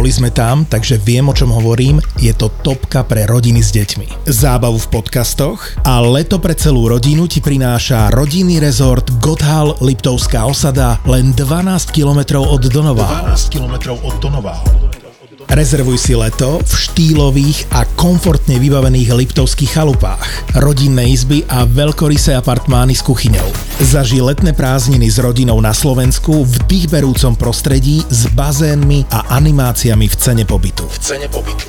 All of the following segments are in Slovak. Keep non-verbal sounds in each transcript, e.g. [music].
Boli sme tam, takže viem, o čom hovorím. Je to topka pre rodiny s deťmi. Zábavu v podcastoch a leto pre celú rodinu ti prináša rodinný rezort Gotthal Liptovská osada len 12 km od Donová. 12 km od Donová. Rezervuj si leto v štýlových a komfortne vybavených liptovských chalupách, rodinné izby a veľkorysé apartmány s kuchyňou. Zaži letné prázdniny s rodinou na Slovensku v dýchberúcom prostredí s bazénmi a animáciami v cene pobytu. V cene pobytu.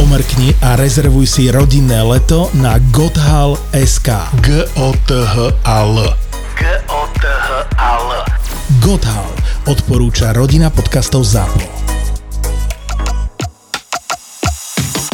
Omrkni a rezervuj si rodinné leto na gothal.sk. G-O-T-H-A-L. G-O-T-H-A-L. Gothal odporúča rodina podcastov ZAPO.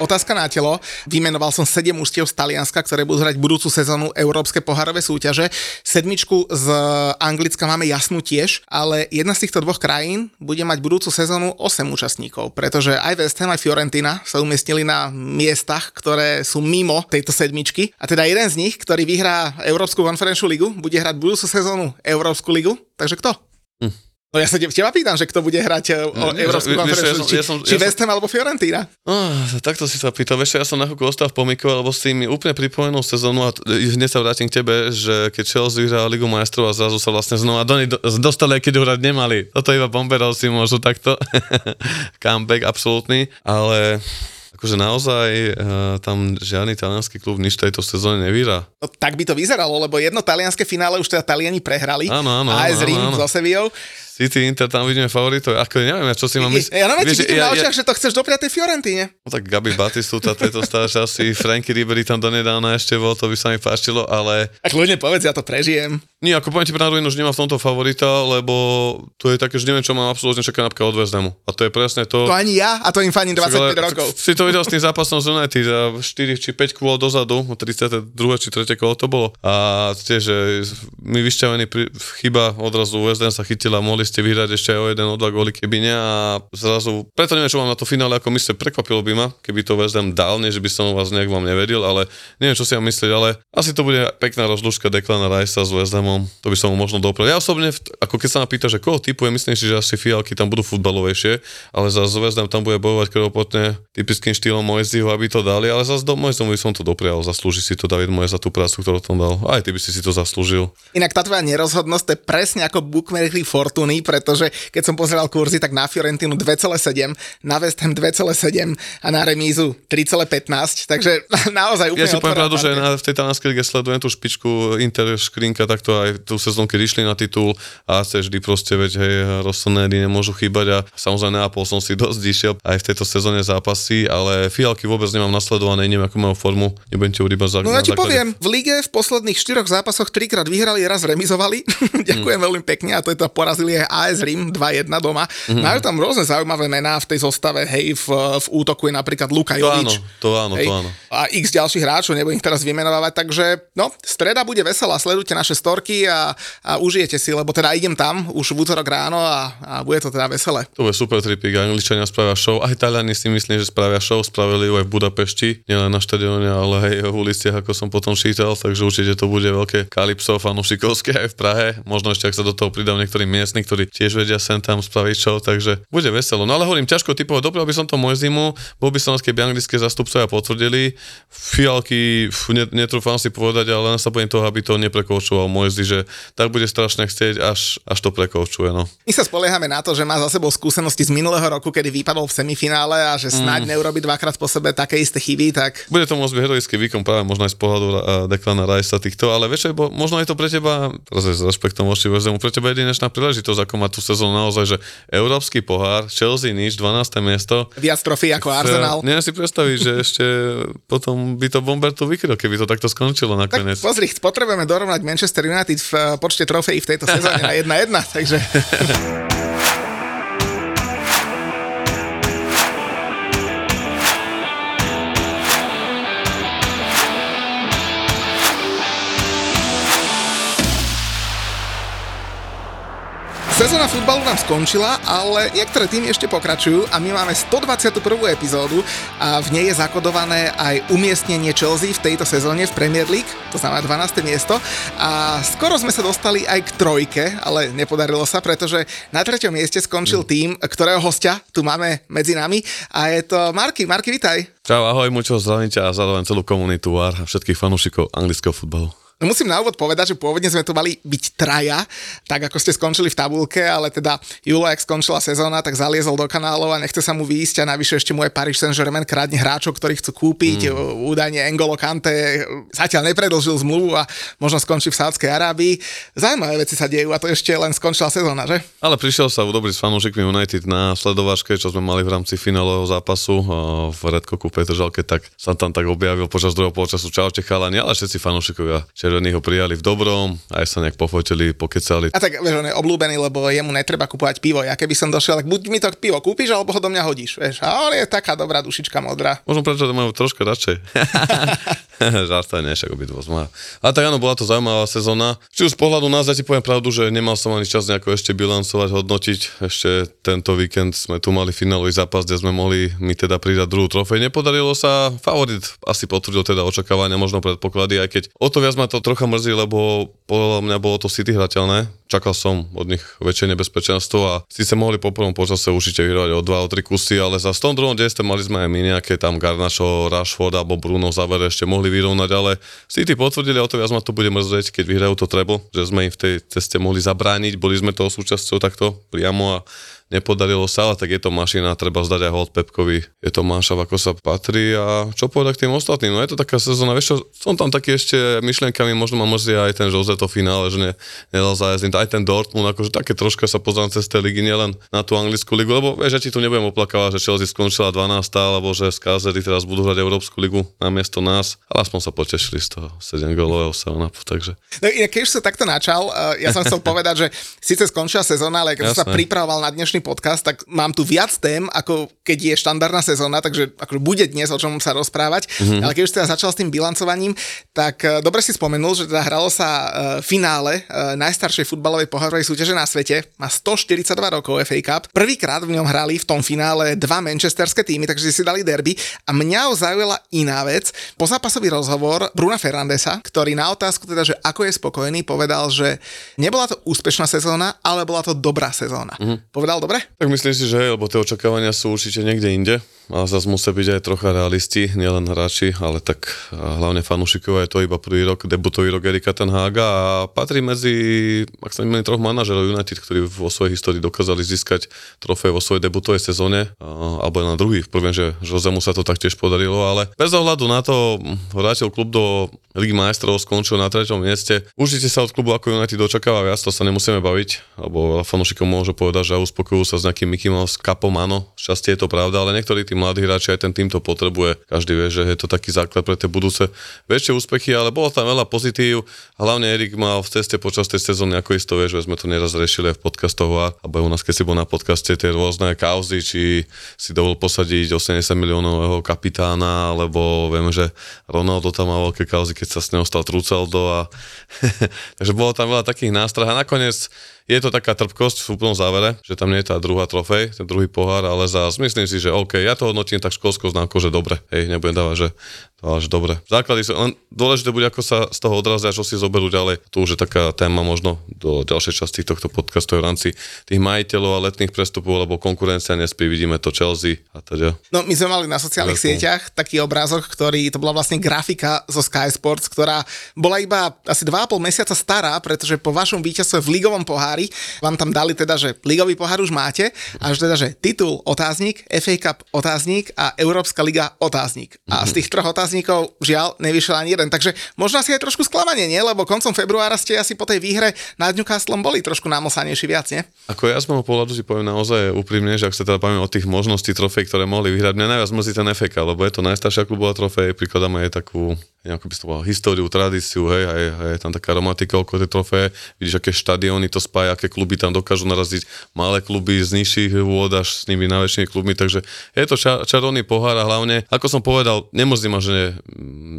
Otázka na telo. Vymenoval som 7 ústiev z Talianska, ktoré budú hrať budúcu sezónu Európske pohárové súťaže. Sedmičku z Anglicka máme jasnú tiež, ale jedna z týchto dvoch krajín bude mať budúcu sezónu 8 účastníkov, pretože aj West Ham, aj Fiorentina sa umiestnili na miestach, ktoré sú mimo tejto sedmičky. A teda jeden z nich, ktorý vyhrá Európsku konferenčnú ligu, bude hrať budúcu sezónu Európsku ligu. Takže kto? Hm. No ja sa te, teba pýtam, že kto bude hrať eh, o Európsku konferenciu, či, ja som, či ja West Ham alebo Fiorentina. Oh, takto si sa pýtal, vieš, ja som na chvíľku ostal v pomiku, alebo si mi úplne pripomenul sezónu a hneď sa vrátim k tebe, že keď Chelsea vyhrala Ligu majstrov a zrazu sa vlastne znova do nej dostali, keď hrať nemali. Toto iba bomberov si môžu takto. [laughs] Comeback absolútny, ale akože naozaj uh, tam žiadny talianský klub nič tejto sezóne nevyhrá. No, tak by to vyzeralo, lebo jedno talianské finále už teda Taliani prehrali. Áno, áno. AS Rím so Sevillou. City, Inter, tam vidíme favoritov. Ako neviem, čo si mám myslieť. Ja, ja, ja, vidím ja, na očiach, ja, že to chceš dopriať tej Fiorentíne. No tak Gabi Batistuta, tejto stáž asi Franky Ribery tam donedávna ešte bol, to by sa mi páčilo, ale... Tak ľudne povedz, ja to prežijem. Nie, ako poviem ti pravdu, už nemám v tomto favorita, lebo to je také, že neviem, čo mám absolútne čaká napríklad od Hamu. A to je presne to... To ani ja, a to im faním 25 ale, rokov. [laughs] Si to videl s tým zápasom z United, 4 či 5 kôl dozadu, 32 či 3 kolo to bolo. A tiež, my vyšťavení chyba odrazu West Ham sa chytila, mohli ste vyhrať ešte aj o jeden, o dva góly, keby nie. A zrazu, preto neviem, čo mám na to finále, ako myslím, prekvapilo by ma, keby to West Ham dal, nie že by som vás nejak vám nevedel, ale neviem, čo si mám myslieť, ale asi to bude pekná rozluška Declana Ricea s West Hamom, to by som mu možno doprel. Ja osobne, ako keď sa ma pýta, že koho typuje, myslím si, že asi fialky tam budú futbalovejšie, ale za Zvezdam tam bude bojovať krvopotne typickým štýlom Mojziho, aby to dali, ale zase do Mojziho by som to doprial, zaslúži si to David Moje za tú prácu, ktorú tam dal. Aj ty by si si to zaslúžil. Inak tá tvoja nerozhodnosť je presne ako bookmakery Fortuny, pretože keď som pozeral kurzy, tak na Fiorentinu 2,7, na West Ham 2,7 a na remízu 3,15, takže [laughs] naozaj úplne Ja si poviem pravdu, že na, v tej lige sledujem tú špičku Inter škrinka, takto aj tú sezónu, keď išli na titul a AC vždy proste, veď hej, Rossoneri nemôžu chýbať a samozrejme Neapol som si [laughs] dosť išiel aj v tejto sezóne zápasy, ale Fialky vôbec nemám nasledované, neviem akú majú formu, nebudem ti iba za No ja ti poviem, v lige v posledných štyroch zápasoch trikrát vyhrali, raz remizovali. [laughs] Ďakujem mm. veľmi pekne a to je to porazili aj AS Rim 2-1 doma. Mm-hmm. Majú tam rôzne zaujímavé mená v tej zostave, hej, v, v útoku je napríklad Luka Jovič. To áno, to áno, hej, to áno. A x ďalších hráčov, nebudem ich teraz vymenovať, takže no, streda bude veselá, sledujte naše storky a, a užijete si, lebo teda idem tam už v útorok ráno a, a bude to teda veselé. To bude super tripik, Angličania spravia show, aj Taliani si myslím, že spravia show, spravili ju aj v Budapešti, nielen na štadióne, ale aj v uliciach, ako som potom čítal, takže určite to bude veľké kalipso fanúšikovské aj v Prahe. Možno ešte, ak sa do toho pridá niektorí miestni, ktorí tiež vedia sem tam spraviť show, takže bude veselo. No ale hovorím, ťažko typovať, dobre by som to môj zimu, bol by som anglické zastupcovia potvrdili. Fialky, netrúfam si povedať, ale len sa budem toho, aby to neprekoučoval môj že tak bude strašne chcieť, až, až to prekoučuje. No. My sa spoliehame na to, že má za sebou skúsenosti z minulého roku, kedy vypadol v semifinále a že snáď mm. neurobi dvakrát po sebe také isté chyby, tak... Bude to môcť byť heroický výkon práve možno aj z pohľadu Declana Rice týchto, ale vieš, možno je to pre teba, teraz s rešpektom voči pre teba jedinečná príležitosť, ako má tú sezónu naozaj, že Európsky pohár, Chelsea nič, 12. miesto. Viac trofí ako Arsenal. Neviem si predstaviť, že [laughs] ešte potom by to Bomber to vykryl, keby to takto skončilo nakoniec. Tak pozri, potrebujeme dorovnať Manchester United v eh, počte trofejí v tejto sezóne na [laughs] 1-1, takže... [laughs] Sezóna futbalu nám skončila, ale niektoré týmy ešte pokračujú a my máme 121. epizódu a v nej je zakodované aj umiestnenie Chelsea v tejto sezóne v Premier League, to znamená 12. miesto a skoro sme sa dostali aj k trojke, ale nepodarilo sa, pretože na treťom mieste skončil tým, ktorého hostia tu máme medzi nami a je to Marky. Marky, vitaj. Čau, ahoj, mučo, zdravím ťa a zároveň celú komunitu a všetkých fanúšikov anglického futbalu. No musím na úvod povedať, že pôvodne sme tu mali byť traja, tak ako ste skončili v tabulke, ale teda Julo, ak skončila sezóna, tak zaliezol do kanálov a nechce sa mu výjsť a navyše ešte mu aj Paris Saint-Germain krádne hráčov, ktorých chcú kúpiť. Mm. Údajne Engolo Kante zatiaľ nepredlžil zmluvu a možno skončí v Sádskej Arábii. Zaujímavé veci sa dejú a to ešte len skončila sezóna, že? Ale prišiel sa v dobrý s fanúšikmi United na sledovačke, čo sme mali v rámci finálového zápasu v Redkoku Petržalke, tak sa tam tak objavil počas druhého polčasu. Čaute chalani, ale všetci fanúšikovia červení ho prijali v dobrom, aj sa nejak pofotili, pokecali. A tak vieš, on je obľúbený, lebo jemu netreba kúpovať pivo. Ja keby som došiel, tak buď mi to pivo kúpiš, alebo ho do mňa hodíš. Vieš. A on je taká dobrá dušička modrá. Možno preto, že majú troška radšej. [laughs] [laughs] Žartaj, nie, však obidvo sme. A tak áno, bola to zaujímavá sezóna. Či už z pohľadu nás, ja ti poviem pravdu, že nemal som ani čas nejako ešte bilancovať, hodnotiť. Ešte tento víkend sme tu mali finálový zápas, kde sme mohli mi teda pridať druhú trofej. Nepodarilo sa, favorit asi potvrdil teda očakávania, možno predpoklady, aj keď o to viac ma to trocha mrzí, lebo podľa mňa bolo to City hrateľné. Čakal som od nich väčšie nebezpečenstvo a síce mohli po prvom počase určite vyhrať o 2 o 3 kusy, ale za tom druhom deste mali sme aj my nejaké tam Garnašo, Rashford alebo Bruno v ešte mohli vyrovnať, ale City potvrdili, o to viac ma to bude mrzieť, keď vyhrajú to treble, že sme im v tej ceste mohli zabrániť, boli sme toho súčasťou takto priamo a nepodarilo sa, ale tak je to mašina, treba zdať aj hold Pepkovi, je to mášav, ako sa patrí a čo povedať k tým ostatným, no je to taká sezóna, vieš čo, som tam taký ešte myšlienkami, možno ma mrzia aj ten Jose to finále, že ne, nedal zájazdiť, aj ten Dortmund, akože také troška sa pozrám cez tej ligy, nielen na tú anglickú ligu, lebo vieš, že ti tu nebudem oplakávať, že Chelsea skončila 12, alebo že Skazeri teraz budú hrať Európsku ligu namiesto nás, ale aspoň sa potešili z toho. 7 gólového seonapu, takže. No, keď už sa takto načal, ja som chcel [laughs] povedať, že síce skončila sezóna, ale keď som sa pripravoval na dnešný dnešný podcast, tak mám tu viac tém, ako keď je štandardná sezóna, takže ako bude dnes o čom sa rozprávať. Mm-hmm. Ale keď už teda začal s tým bilancovaním, tak uh, dobre si spomenul, že teda hralo sa uh, finále uh, najstaršej futbalovej pohárovej súťaže na svete. Má 142 rokov FA Cup. Prvýkrát v ňom hrali v tom finále dva manchesterské týmy, takže si dali derby. A mňa zaujala iná vec. Pozápasový rozhovor Bruna Fernandesa, ktorý na otázku teda, že ako je spokojný, povedal, že nebola to úspešná sezóna, ale bola to dobrá sezóna. Mm-hmm. Povedal dobre? Tak myslím si, že lebo tie očakávania sú určite niekde inde ale zase musia byť aj trocha realisti, nielen hráči, ale tak hlavne fanúšikov je to iba prvý rok, debutový rok Erika Tenhága a patrí medzi, ak sa nemýlim, troch manažerov United, ktorí vo svojej histórii dokázali získať trofej vo svojej debutovej sezóne, alebo na druhý. V prvom, že Josemu sa to taktiež podarilo, ale bez ohľadu na to vrátil klub do Ligy majstrov, skončil na treťom mieste. Určite sa od klubu ako United očakáva viac, to sa nemusíme baviť, alebo fanúšikom môžu povedať, že uspokojujú sa s nejakým Mickey Mouse kapom, áno, šťastie je to pravda, ale niektorí tým mladí hráči, aj ten tým to potrebuje. Každý vie, že je to taký základ pre tie budúce väčšie úspechy, ale bolo tam veľa pozitív. Hlavne Erik mal v ceste počas tej sezóny, ako isto vieš, že sme to neraz riešili aj v podcastoch, alebo u nás, keď si bol na podcaste, tie rôzne kauzy, či si dovol posadiť 80 miliónového kapitána, alebo viem, že Ronaldo tam mal veľké kauzy, keď sa s neho stal Truceldo a [laughs] takže bolo tam veľa takých nástrah a nakoniec je to taká trpkosť v úplnom závere, že tam nie je tá druhá trofej, ten druhý pohár, ale zás myslím si, že OK, ja to hodnotím tak školskou známkou, že dobre, hej, nebudem dávať, že to až dobre. Základy sú, len dôležité bude, ako sa z toho odrazia, čo si zoberú ďalej. Tu už je taká téma možno do ďalšej časti tohto podcastu v rámci tých majiteľov a letných prestupov, lebo konkurencia nespí, vidíme to Chelsea a teda. No my sme mali na sociálnych sieťach taký obrázok, ktorý, to bola vlastne grafika zo Sky Sports, ktorá bola iba asi 2,5 mesiaca stará, pretože po vašom víťazstve v ligovom pohári vám tam dali teda, že ligový pohár už máte a že teda, že titul otáznik, FA Cup otáznik a Európska liga otáznik. A z tých troch otáznik zákazníkov žiaľ nevyšiel ani jeden. Takže možno asi aj trošku sklamanie, nie? Lebo koncom februára ste asi po tej výhre nad Newcastlom boli trošku námosanejší viac, nie? Ako ja z môjho pohľadu si poviem naozaj úprimne, že ak sa teda bavíme o tých možností trofej, ktoré mohli vyhrať, mňa najviac mrzí ten FK, lebo je to najstaršia klubová trofej, prikladáme aj takú nejakú by povedal, históriu, tradíciu, hej, a je, a je tam taká romantika okolo tej trofeje, vidíš, aké štadióny to spája, aké kluby tam dokážu naraziť, malé kluby z nižších vôd až s nimi najväčšími klubmi, takže je to ča, čarovný pohár a hlavne, ako som povedal, nemôžem ma, že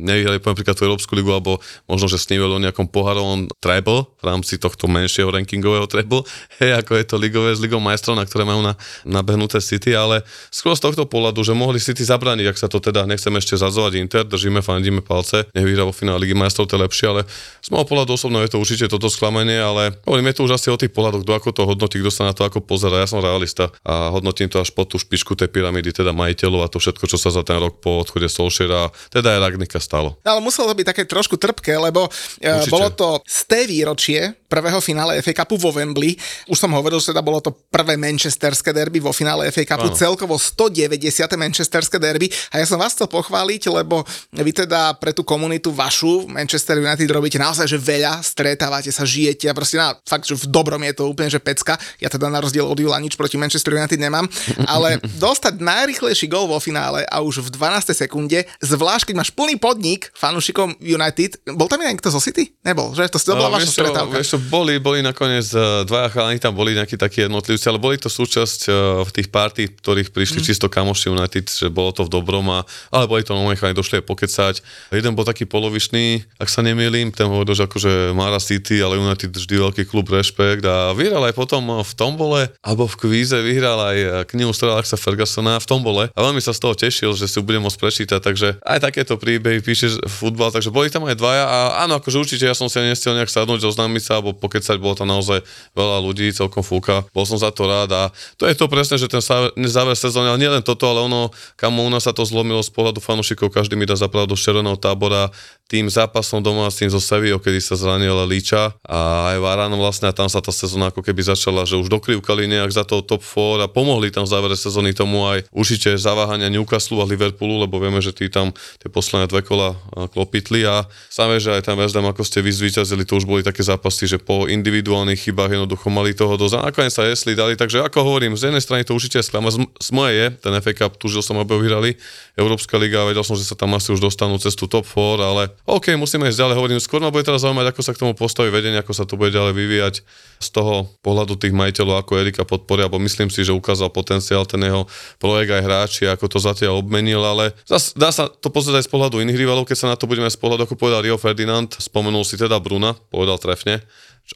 nevyhrali napríklad tú Európsku ligu, alebo možno, že snívali o nejakom pohárovom treble v rámci tohto menšieho rankingového treble, [laughs] hej, ako je to ligové s ligou majstrov, na ktoré majú na, nabehnuté City, ale skôr z tohto pohľadu, že mohli City zabrániť, ak sa to teda nechceme ešte zazovať Inter, držíme, fandíme palce nech vyhrá vo finále Ligy majstrov, to je lepšie, ale z môjho pohľadu osobno je to určite toto sklamenie, ale hovorím, je to už asi o tých pohľadoch, kto ako to hodnotí, kto sa na to ako pozera. Ja som realista a hodnotím to až po tú špičku tej pyramídy, teda majiteľov a to všetko, čo sa za ten rok po odchode Solskjaera, teda aj Ragnika stalo. Ale muselo to byť také trošku trpké, lebo e, určite. bolo to z té výročie prvého finále FA Cupu vo Wembley. Už som hovoril, že teda bolo to prvé manchesterské derby vo finále FA Cupu, Áno. celkovo 190. manchesterské derby. A ja som vás chcel pochváliť, lebo vy teda pre tú komunitu vašu, Manchester United, robíte naozaj, že veľa, stretávate sa, žijete a proste na, fakt, že v dobrom je to úplne, že pecka. Ja teda na rozdiel od Jula nič proti Manchester United nemám, ale [laughs] dostať najrychlejší gol vo finále a už v 12. sekunde, zvlášť keď máš plný podnik fanúšikom United, bol tam niekto zo City? Nebol, že? To, to bola no, vaša stretávka. Vieš, boli, boli nakoniec uh, dvaja chalani, tam boli nejakí takí jednotlivci, ale boli to súčasť uh, v tých party, ktorých prišli mm. čisto kamoši United, že bolo to v dobrom a, ale boli to chalani, došli aj pokecať. Jeden bol taký polovišný, ak sa nemýlim, ten hovoril, že akože Mara City, ale United vždy veľký klub, rešpekt a vyhral aj potom v tombole, alebo v kvíze vyhral aj knihu Stora Alexa Fergusona v tombole a veľmi sa z toho tešil, že si ju budem môcť prečítať, takže aj takéto príbehy píše futbal, takže boli tam aj dvaja a áno, akože určite ja som si nestiel nejak sadnúť, zoznámiť sa, alebo pokecať, bolo tam naozaj veľa ľudí, celkom fúka. Bol som za to rád a to je to presne, že ten záver sezóny, ale nielen toto, ale ono, kam u nás sa to zlomilo z pohľadu fanúšikov, každý mi dá zapravdu červeného tábora, tým zápasom domácim zo Sevilla, kedy sa zranil Líča. A aj Varane vlastne a tam sa tá sezóna ako keby začala, že už dokrivkali nejak za to top 4 a pomohli tam v závere sezóny tomu aj určite zaváhania Newcastle a Liverpoolu, lebo vieme, že tí tam tie posledné dve kola klopitli. A samé, že aj tam West ako ste vy zvíťazili, to už boli také zápasy, že po individuálnych chybách jednoducho mali toho dosť. A nakoniec sa jesli dali, takže ako hovorím, z jednej strany to určite sklama, z, z mojej je, ten FA Cup, tužil som, aby ho vyhrali, Európska liga, vedel som, že sa tam asi už dostanú cez tú top 4, ale OK, musíme ísť ďalej, hovorím, skôr ma bude teraz zaujímať, ako sa k tomu postaví vedenie, ako sa to bude ďalej vyvíjať z toho pohľadu tých majiteľov, ako Erika podporia, alebo myslím si, že ukázal potenciál ten jeho projekt aj hráči, ako to zatiaľ obmenil, ale zas, dá sa to pozrieť aj z pohľadu iných rivalov, keď sa na to budeme z pohľadu, ako povedal Rio Ferdinand, spomenul si teda Bruna, povedal trefne,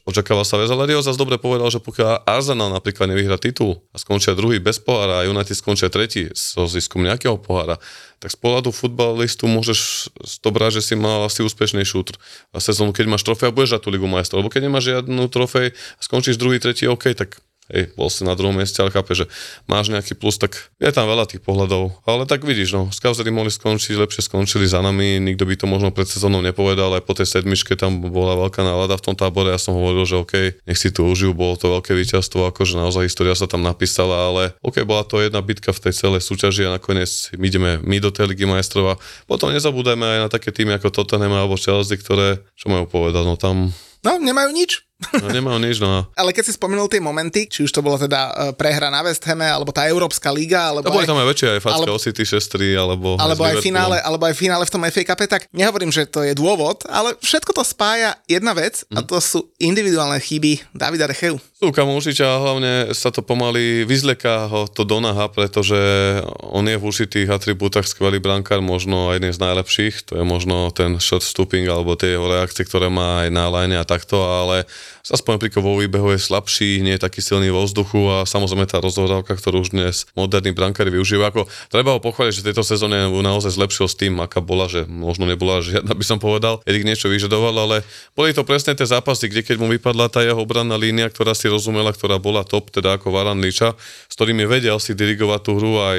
očakával sa viac, ale Rio zase dobre povedal, že pokiaľ Arsenal napríklad nevyhra titul a skončia druhý bez pohára a United skončia tretí so ziskom nejakého pohára, tak z pohľadu futbalistu môžeš to brať, že si mal asi úspešnejšiu tr- sezónu, keď máš trofej a budeš tú ligu majstrov, lebo keď nemáš žiadnu trofej a skončíš druhý, tretí, OK, tak hej, bol si na druhom mieste, ale chápe, že máš nejaký plus, tak je tam veľa tých pohľadov. Ale tak vidíš, no, skauzery mohli skončiť, lepšie skončili za nami, nikto by to možno pred sezónou nepovedal, ale po tej sedmičke tam bola veľká nálada v tom tábore, ja som hovoril, že OK, nech si tu užijú, bolo to veľké víťazstvo, akože naozaj história sa tam napísala, ale OK, bola to jedna bitka v tej celej súťaži a nakoniec my ideme my do tej ligy majstrova. Potom nezabúdajme aj na také týmy ako Tottenham alebo Chelsea, ktoré, čo majú povedať, no tam No, nemajú nič. No nemajú nič, no. Ale keď si spomenul tie momenty, či už to bolo teda e, prehra na West Hame, alebo tá Európska liga, alebo... To boli tam aj väčšie, aj Facka alebo, City 6 alebo... Alebo aj, finále, alebo aj finále v tom FA Cup, tak nehovorím, že to je dôvod, ale všetko to spája jedna vec a mhm. to sú individuálne chyby Davida Recheu. Kam určite a hlavne sa to pomaly vyzleká ho to do naha, pretože on je v určitých atribútach skvelý brankár, možno jeden z najlepších, to je možno ten shot stooping alebo tie jeho reakcie, ktoré má aj na line a takto, ale aspoň napríklad vo výbehu je slabší, nie je taký silný vo vzduchu a samozrejme tá rozhodávka, ktorú už dnes moderní brankári využívajú. Ako, treba ho pochváliť, že tejto sezóne naozaj zlepšil s tým, aká bola, že možno nebola žiadna, by som povedal. Erik niečo vyžadoval, ale boli to presne tie zápasy, kde keď mu vypadla tá jeho obranná línia, ktorá si rozumela, ktorá bola top, teda ako Varan Liča, s ktorými vedel si dirigovať tú hru aj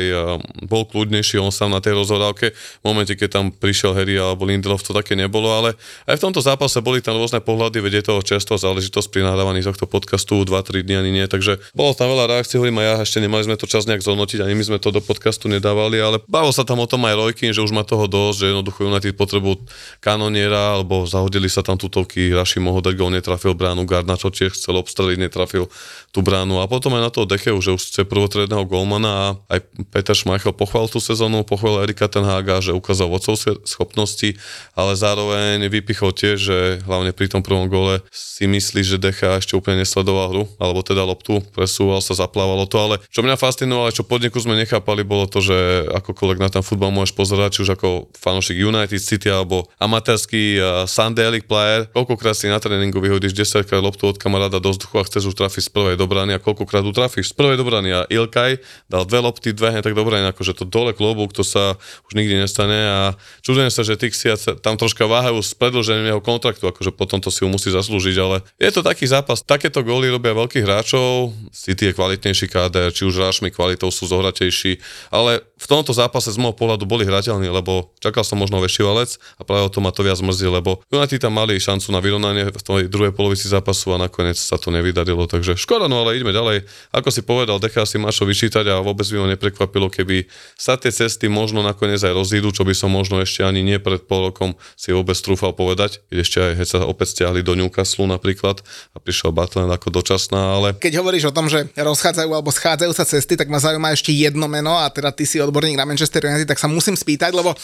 bol kľudnejší on sám na tej rozhodávke. V momente, keď tam prišiel Harry alebo Lindelof, to také nebolo, ale aj v tomto zápase boli tam rôzne pohľady, vedie toho často, ale záležitosť pri nahrávaní tohto podcastu, 2-3 dní ani nie, takže bolo tam veľa reakcií, hovorím aj ja, ešte nemali sme to čas nejak zhodnotiť, ani my sme to do podcastu nedávali, ale bavil sa tam o tom aj Rojkin, že už má toho dosť, že jednoducho United potrebu kanoniera, alebo zahodili sa tam tutovky, Raši mohol dať gol, netrafil bránu, Garnačo tiež chcel obstreliť, netrafil tú bránu. A potom aj na toho Decheu, že už chce prvotredného golmana a aj Peter Schmeichel pochval tú sezónu, pochval Erika Tenhaga, že ukázal vodcovské schopnosti, ale zároveň vypichol tiež, že hlavne pri tom prvom gole si myslí, že Decha ešte úplne nesledoval hru, alebo teda loptu, presúval sa, zaplávalo to, ale čo mňa fascinovalo, čo podniku sme nechápali, bolo to, že akokoľvek na ten futbal môžeš pozerať, či už ako fanošik United City alebo amatérsky uh, Sunday League player, koľkokrát si na tréningu vyhodíš 10 krát loptu od kamaráda do vzduchu a chceš už trafiť z prvej do brany a koľkokrát utrafíš z prvej do a Ilkay dal dve lopty, dve hneď tak do brany, akože to dole klobúk, to sa už nikdy nestane. A čudujem sa, že Tixia tam troška váhajú s predlžením jeho kontraktu, akože potom to si ho musí zaslúžiť, ale je to taký zápas, takéto góly robia veľkých hráčov, City je kvalitnejší káder, či už hráčmi kvalitou sú zohratejší, ale v tomto zápase z môjho pohľadu boli hrateľní, lebo čakal som možno väčší valec a práve o to ma to viac mrzí, lebo United tam mali šancu na vyrovnanie v tej druhej polovici zápasu a nakoniec sa to nevydarilo, takže škoda, no ale ideme ďalej. Ako si povedal, Decha si má čo vyčítať a vôbec by ma neprekvapilo, keby sa tie cesty možno nakoniec aj rozídu, čo by som možno ešte ani nie pred pol rokom si vôbec trúfal povedať, keď ešte aj sa opäť stiahli do Newcastle napríklad a prišiel Butland ako dočasná, ale... Keď hovoríš o tom, že rozchádzajú alebo schádzajú sa cesty, tak ma zaujíma ešte jedno meno a teda ty si odborník na Manchester United, tak sa musím spýtať, lebo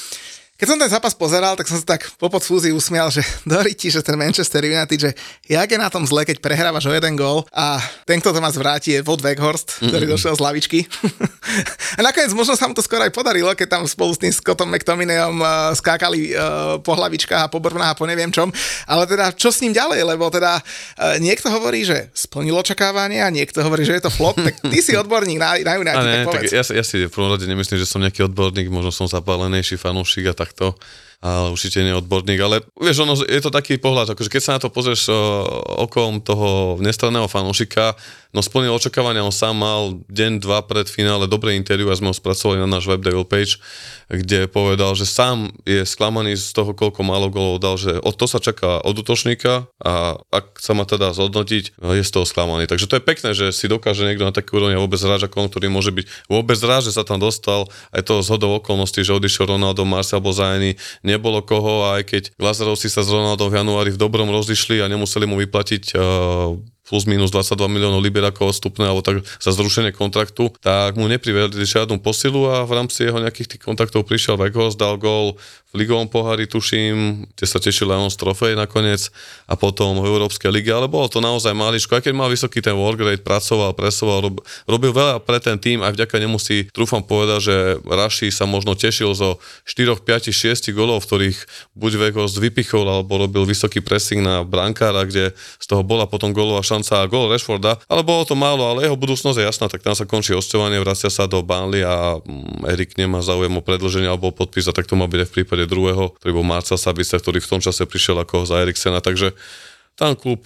keď som ten zápas pozeral, tak som sa tak po podfúzi usmial, že [laughs] doriti, že ten Manchester United, že jak je na tom zle, keď prehrávaš o jeden gól a ten, kto to má zvráti, je Vod Weghorst, ktorý mm-hmm. došiel z lavičky. [laughs] a nakoniec možno sa mu to skoro aj podarilo, keď tam spolu s tým Scottom McTominayom uh, skákali uh, po hlavičkách a po brvnách a po neviem čom. Ale teda, čo s ním ďalej? Lebo teda uh, niekto hovorí, že splnil očakávanie a niekto hovorí, že je to flop, tak ty si odborník na, na United, [laughs] ne, tak povedz. Tak ja, ja si v prvom rade nemyslím, že som nejaký odborník, možno som zapálenejší fanúšik a takto. Ale určite nie odborník, ale vieš, ono, je to taký pohľad, akože keď sa na to pozrieš okom toho nestranného fanúšika, No splnil očakávania, on sám mal deň, dva pred finále dobré interview a sme ho spracovali na náš web Devil page, kde povedal, že sám je sklamaný z toho, koľko málo golov dal, že od to sa čaká od útočníka a ak sa má teda zhodnotiť, je z toho sklamaný. Takže to je pekné, že si dokáže niekto na taký úrovni vôbec hráč ako on, ktorý môže byť vôbec rád, že sa tam dostal, aj to zhodou okolností, že odišiel Ronaldo, Marcel Bozajny, nebolo koho a aj keď Glazerovci sa s Ronaldom v januári v dobrom rozišli a nemuseli mu vyplatiť uh, plus minus 22 miliónov liber ako odstupné alebo tak za zrušenie kontraktu, tak mu neprivedli žiadnu posilu a v rámci jeho nejakých tých kontaktov prišiel Vegas, dal gól v ligovom pohári, tuším, kde sa tešil Leon z trofej nakoniec a potom v Európskej lige, ale bolo to naozaj maličko, aj keď mal vysoký ten work rate, pracoval, presoval, rob, robil veľa pre ten tým, aj vďaka nemu si trúfam povedať, že Raši sa možno tešil zo 4, 5, 6 golov, ktorých buď Vegas vypichol alebo robil vysoký pressing na brankára, kde z toho bola potom golová šanca a gol Rashforda, ale bolo to málo, ale jeho budúcnosť je jasná, tak tam sa končí osťovanie, vracia sa do Burnley a mm, Erik nemá záujem o predlženie alebo podpis a tak to má byť aj v prípade druhého, ktorý bol Marca Sabisa, ktorý v tom čase prišiel ako za Eriksena, takže tam klub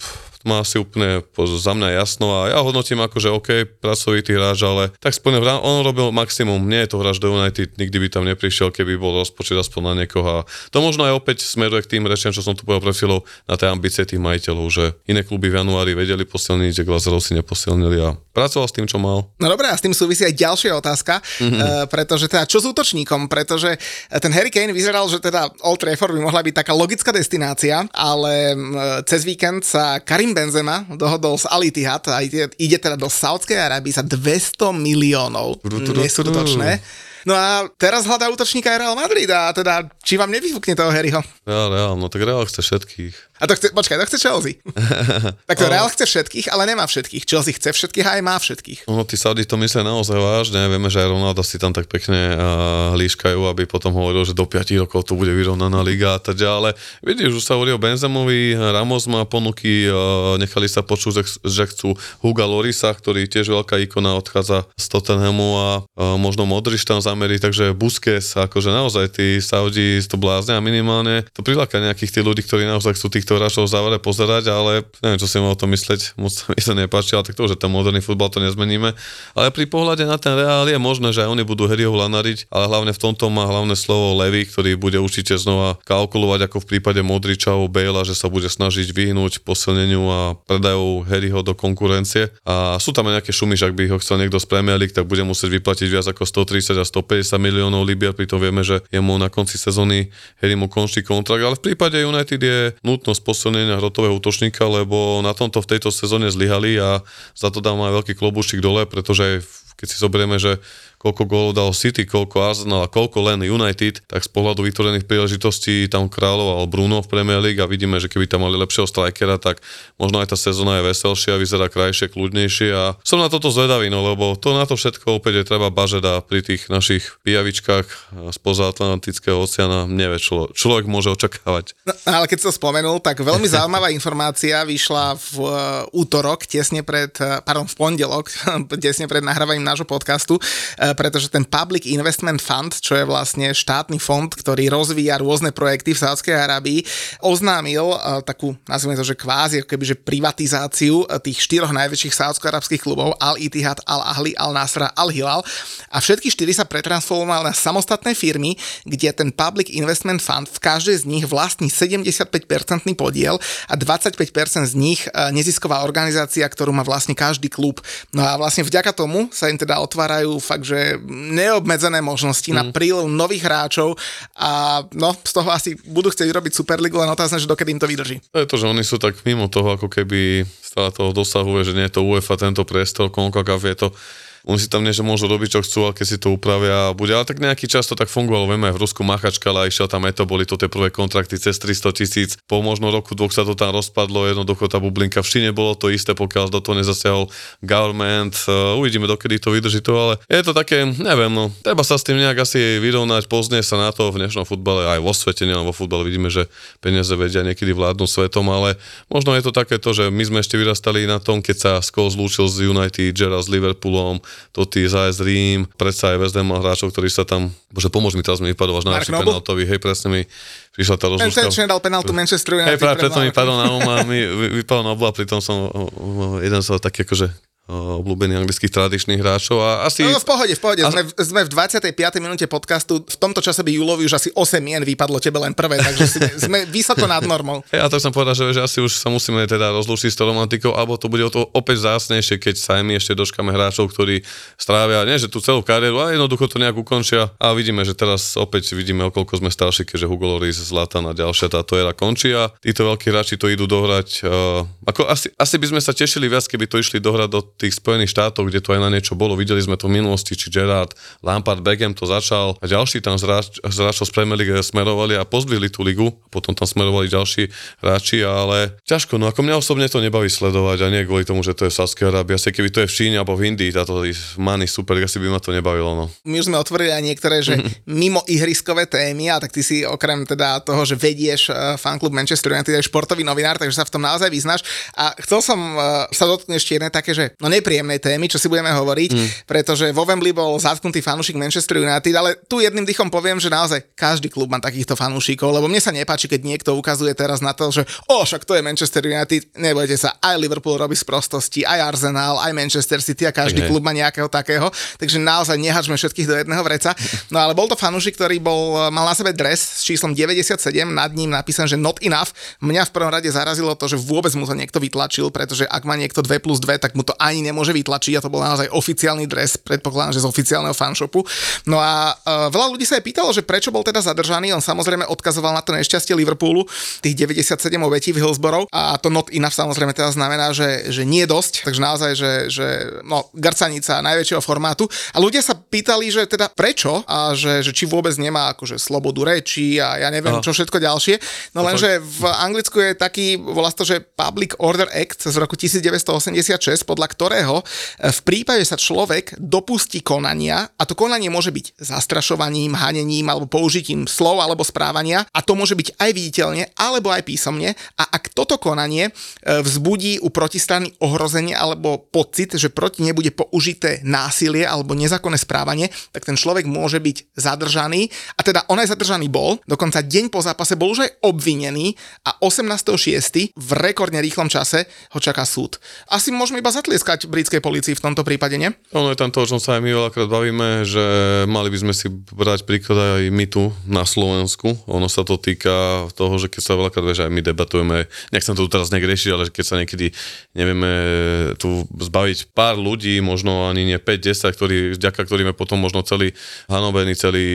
má si úplne za mňa jasno a ja hodnotím ako, že OK, pracovitý hráč, ale tak splne, on robil maximum, nie je to hráč do United, nikdy by tam neprišiel, keby bol rozpočet aspoň na niekoho. A to možno aj opäť smeruje k tým rečiam, čo som tu povedal pre chvíľou, na tie ambície tých majiteľov, že iné kluby v januári vedeli posilniť, že Glazerov si neposilnili a pracoval s tým, čo mal. No dobré, a s tým súvisí aj ďalšia otázka, mm-hmm. uh, pretože teda čo s útočníkom, pretože ten Harry Kane vyzeral, že teda Old Trafford by mohla byť taká logická destinácia, ale uh, cez víkend sa Karim Benzema dohodol s Al Ittihad a ide, ide teda do Saudskej Arábie za 200 miliónov. Neskutočné. No a teraz hľadá útočníka Real Madrid a teda, či vám nevyfúkne toho Harryho? Real, Real, no tak Real chce všetkých. A to chce, počkaj, to chce Chelsea. [laughs] tak to Real chce všetkých, ale nemá všetkých. Chelsea chce všetkých a aj má všetkých. No tí Saudi to myslia naozaj vážne. Vieme, že aj Ronaldo si tam tak pekne uh, líškajú, aby potom hovoril, že do 5 rokov to bude vyrovnaná liga a tak ale vidíš, už sa hovorí o Benzemovi, Ramos má ponuky, uh, nechali sa počuť, že chcú Huga Lorisa, ktorý tiež veľká ikona odchádza z Tottenhamu a uh, možno Modriš tam zamerí, takže Busquets, akože naozaj tí Saudi to blázne a minimálne to priláka nejakých tých ľudí, ktorí naozaj chcú tých týchto hráčov v závere pozerať, ale neviem, čo si mám o tom mysleť, moc sa mi to nepáči, ale tak to, že ten moderný futbal to nezmeníme. Ale pri pohľade na ten reál je možné, že aj oni budú Harryho lanariť, ale hlavne v tomto má hlavné slovo Levy, ktorý bude určite znova kalkulovať ako v prípade Modriča alebo Bale, že sa bude snažiť vyhnúť posilneniu a predajov Harryho do konkurencie. A sú tam aj nejaké šumy, že ak by ho chcel niekto z Premier League, tak bude musieť vyplatiť viac ako 130 a 150 miliónov libier, pritom vieme, že jemu na konci sezóny Harry mu končí kontrakt, ale v prípade United je nutnosť posilnenia hrotového útočníka, lebo na tomto v tejto sezóne zlyhali a za to dám aj veľký klobúčik dole, pretože keď si zoberieme, že koľko gólov dal City, koľko Arsenal a koľko len United, tak z pohľadu vytvorených príležitostí tam kráľoval Bruno v Premier League a vidíme, že keby tam mali lepšieho strikera, tak možno aj tá sezóna je veselšia, vyzerá krajšie, kľudnejšie a som na toto zvedavý, no lebo to na to všetko opäť je treba bažať a pri tých našich pijavičkách spoza Atlantického oceána nevie, čo človek môže očakávať. No, ale keď som spomenul, tak veľmi [laughs] zaujímavá informácia vyšla v uh, útorok, tesne pred, uh, pardon, v pondelok, [laughs] tesne pred nahrávaním nášho podcastu. E, pretože ten Public Investment Fund, čo je vlastne štátny fond, ktorý rozvíja rôzne projekty v Sádskej Arábii, oznámil e, takú, nazvime to, že kvázi, ako kebyže privatizáciu e, tých štyroch najväčších saudsko-arabských klubov Al Ittihad, Al Ahli, Al Nasra, Al Hilal a všetky štyri sa pretransformovali na samostatné firmy, kde ten Public Investment Fund v každej z nich vlastní 75% podiel a 25% z nich nezisková organizácia, ktorú má vlastne každý klub. No a vlastne vďaka tomu sa im teda otvárajú fakt, že neobmedzené možnosti mm. na prílev nových hráčov a no, z toho asi budú chcieť robiť Superligu, len otázne, že dokedy im to vydrží. To je to, že oni sú tak mimo toho, ako keby stále toho dosahuje, že nie je to UEFA tento priestor, CONCACAF je to oni si tam nie, že môžu robiť, čo chcú, ale keď si to upravia a bude. Ale tak nejaký čas to tak fungovalo. Vieme, v Rusku machačka, ale išiel tam to, boli to tie prvé kontrakty cez 300 tisíc. Po možno roku, dvoch sa to tam rozpadlo, jednoducho tá bublinka v Číne bolo to isté, pokiaľ do toho nezasiahol government. Uh, uvidíme, dokedy to vydrží to, ale je to také, neviem, no, treba sa s tým nejak asi vyrovnať, poznie sa na to v dnešnom futbale, aj vo svete, nielen vo futbale vidíme, že peniaze vedia niekedy vládnu svetom, ale možno je to takéto, že my sme ešte vyrastali na tom, keď sa Scholes zlúčil z United, Gerrard s Liverpoolom, Totti, Zajez, Rím, predsa aj West Ham hráčov, ktorí sa tam, bože pomôž mi, teraz mi vypadol až najlepší penaltový, hej, presne mi prišla tá rozlúčka. Ten, ten dal penaltu Manchester United. Hej, práve preto mi padol na um a [laughs] mi vypadol na obla, pritom som jeden z taký akože obľúbených anglických tradičných hráčov a asi... No, no v pohode, v pohode. A... Sme, sme v 25. minúte podcastu. V tomto čase by Julovi už asi 8 mien vypadlo tebe len prvé, takže [laughs] sme vysoko nad normou. Ja to som povedal, že, že asi už sa musíme teda rozlúčiť s tou romantikou, alebo to bude o to opäť zásnejšie, keď sa aj my ešte dočkame hráčov, ktorí strávia, nie že tú celú kariéru, ale jednoducho to nejak ukončia. A vidíme, že teraz opäť vidíme, o koľko sme starší, keďže Hugo Loris, Zlatan a ďalšia táto éra končí a títo veľkí hráči to idú dohrať. Uh, ako asi, asi by sme sa tešili viac, keby to išli dohrať do tých Spojených štátov, kde to aj na niečo bolo. Videli sme to v minulosti, či Gerard, Lampard, Beckham to začal a ďalší tam z hráčov z Premier League smerovali a pozdvihli tú ligu. Potom tam smerovali ďalší hráči, ale ťažko. No ako mňa osobne to nebaví sledovať a nie kvôli tomu, že to je Saskia Arábia. Asi keby to je v Číne alebo v Indii, táto Money Super, asi by ma to nebavilo. No. My už sme otvorili aj niektoré, že [laughs] mimo ihriskové témy, a tak ty si okrem teda toho, že vedieš uh, fanklub Manchester United, aj športový novinár, takže sa v tom naozaj vyznáš. A chcel som uh, sa dotknúť ešte jedné také, že no nepríjemné nepríjemnej témy, čo si budeme hovoriť, mm. pretože vo Wembley bol zatknutý fanúšik Manchester United, ale tu jedným dychom poviem, že naozaj každý klub má takýchto fanúšikov, lebo mne sa nepáči, keď niekto ukazuje teraz na to, že o, však to je Manchester United, nebojte sa, aj Liverpool robí z prostosti, aj Arsenal, aj Manchester City a každý okay. klub má nejakého takého, takže naozaj nehačme všetkých do jedného vreca. No ale bol to fanúšik, ktorý bol, mal na sebe dres s číslom 97, nad ním napísané, že not enough. Mňa v prvom rade zarazilo to, že vôbec mu to niekto vytlačil, pretože ak má niekto 2 plus 2, tak mu to ani nemôže vytlačiť a to bol naozaj oficiálny dres, predpokladám, že z oficiálneho fanshopu. No a uh, veľa ľudí sa aj pýtalo, že prečo bol teda zadržaný, on samozrejme odkazoval na to nešťastie Liverpoolu, tých 97 obetí v Hillsborough a to not enough samozrejme teda znamená, že, že nie dosť, takže naozaj, že, že no, garcanica najväčšieho formátu. A ľudia sa pýtali, že teda prečo a že, že či vôbec nemá akože slobodu reči a ja neviem, Aha. čo všetko ďalšie. No lenže v Anglicku je taký, volá to, že Public Order Act z roku 1986, podľa ktorého ktorého e, v prípade sa človek dopustí konania, a to konanie môže byť zastrašovaním, hanením alebo použitím slov alebo správania, a to môže byť aj viditeľne alebo aj písomne, a ak toto konanie e, vzbudí u protistrany ohrozenie alebo pocit, že proti nebude použité násilie alebo nezákonné správanie, tak ten človek môže byť zadržaný. A teda on aj zadržaný bol, dokonca deň po zápase bol už aj obvinený a 18.6. v rekordne rýchlom čase ho čaká súd. Asi môžeme iba zatlieskať britskej policii v tomto prípade, nie? Ono je tam to, o čom sa aj my veľakrát bavíme, že mali by sme si brať príklad aj my tu na Slovensku. Ono sa to týka toho, že keď sa veľakrát vieš, aj my debatujeme, nechcem to tu teraz nejak riešiť, ale keď sa niekedy nevieme tu zbaviť pár ľudí, možno ani nie 5-10, ktorí, vďaka ktorým je potom možno celý hanobený, celý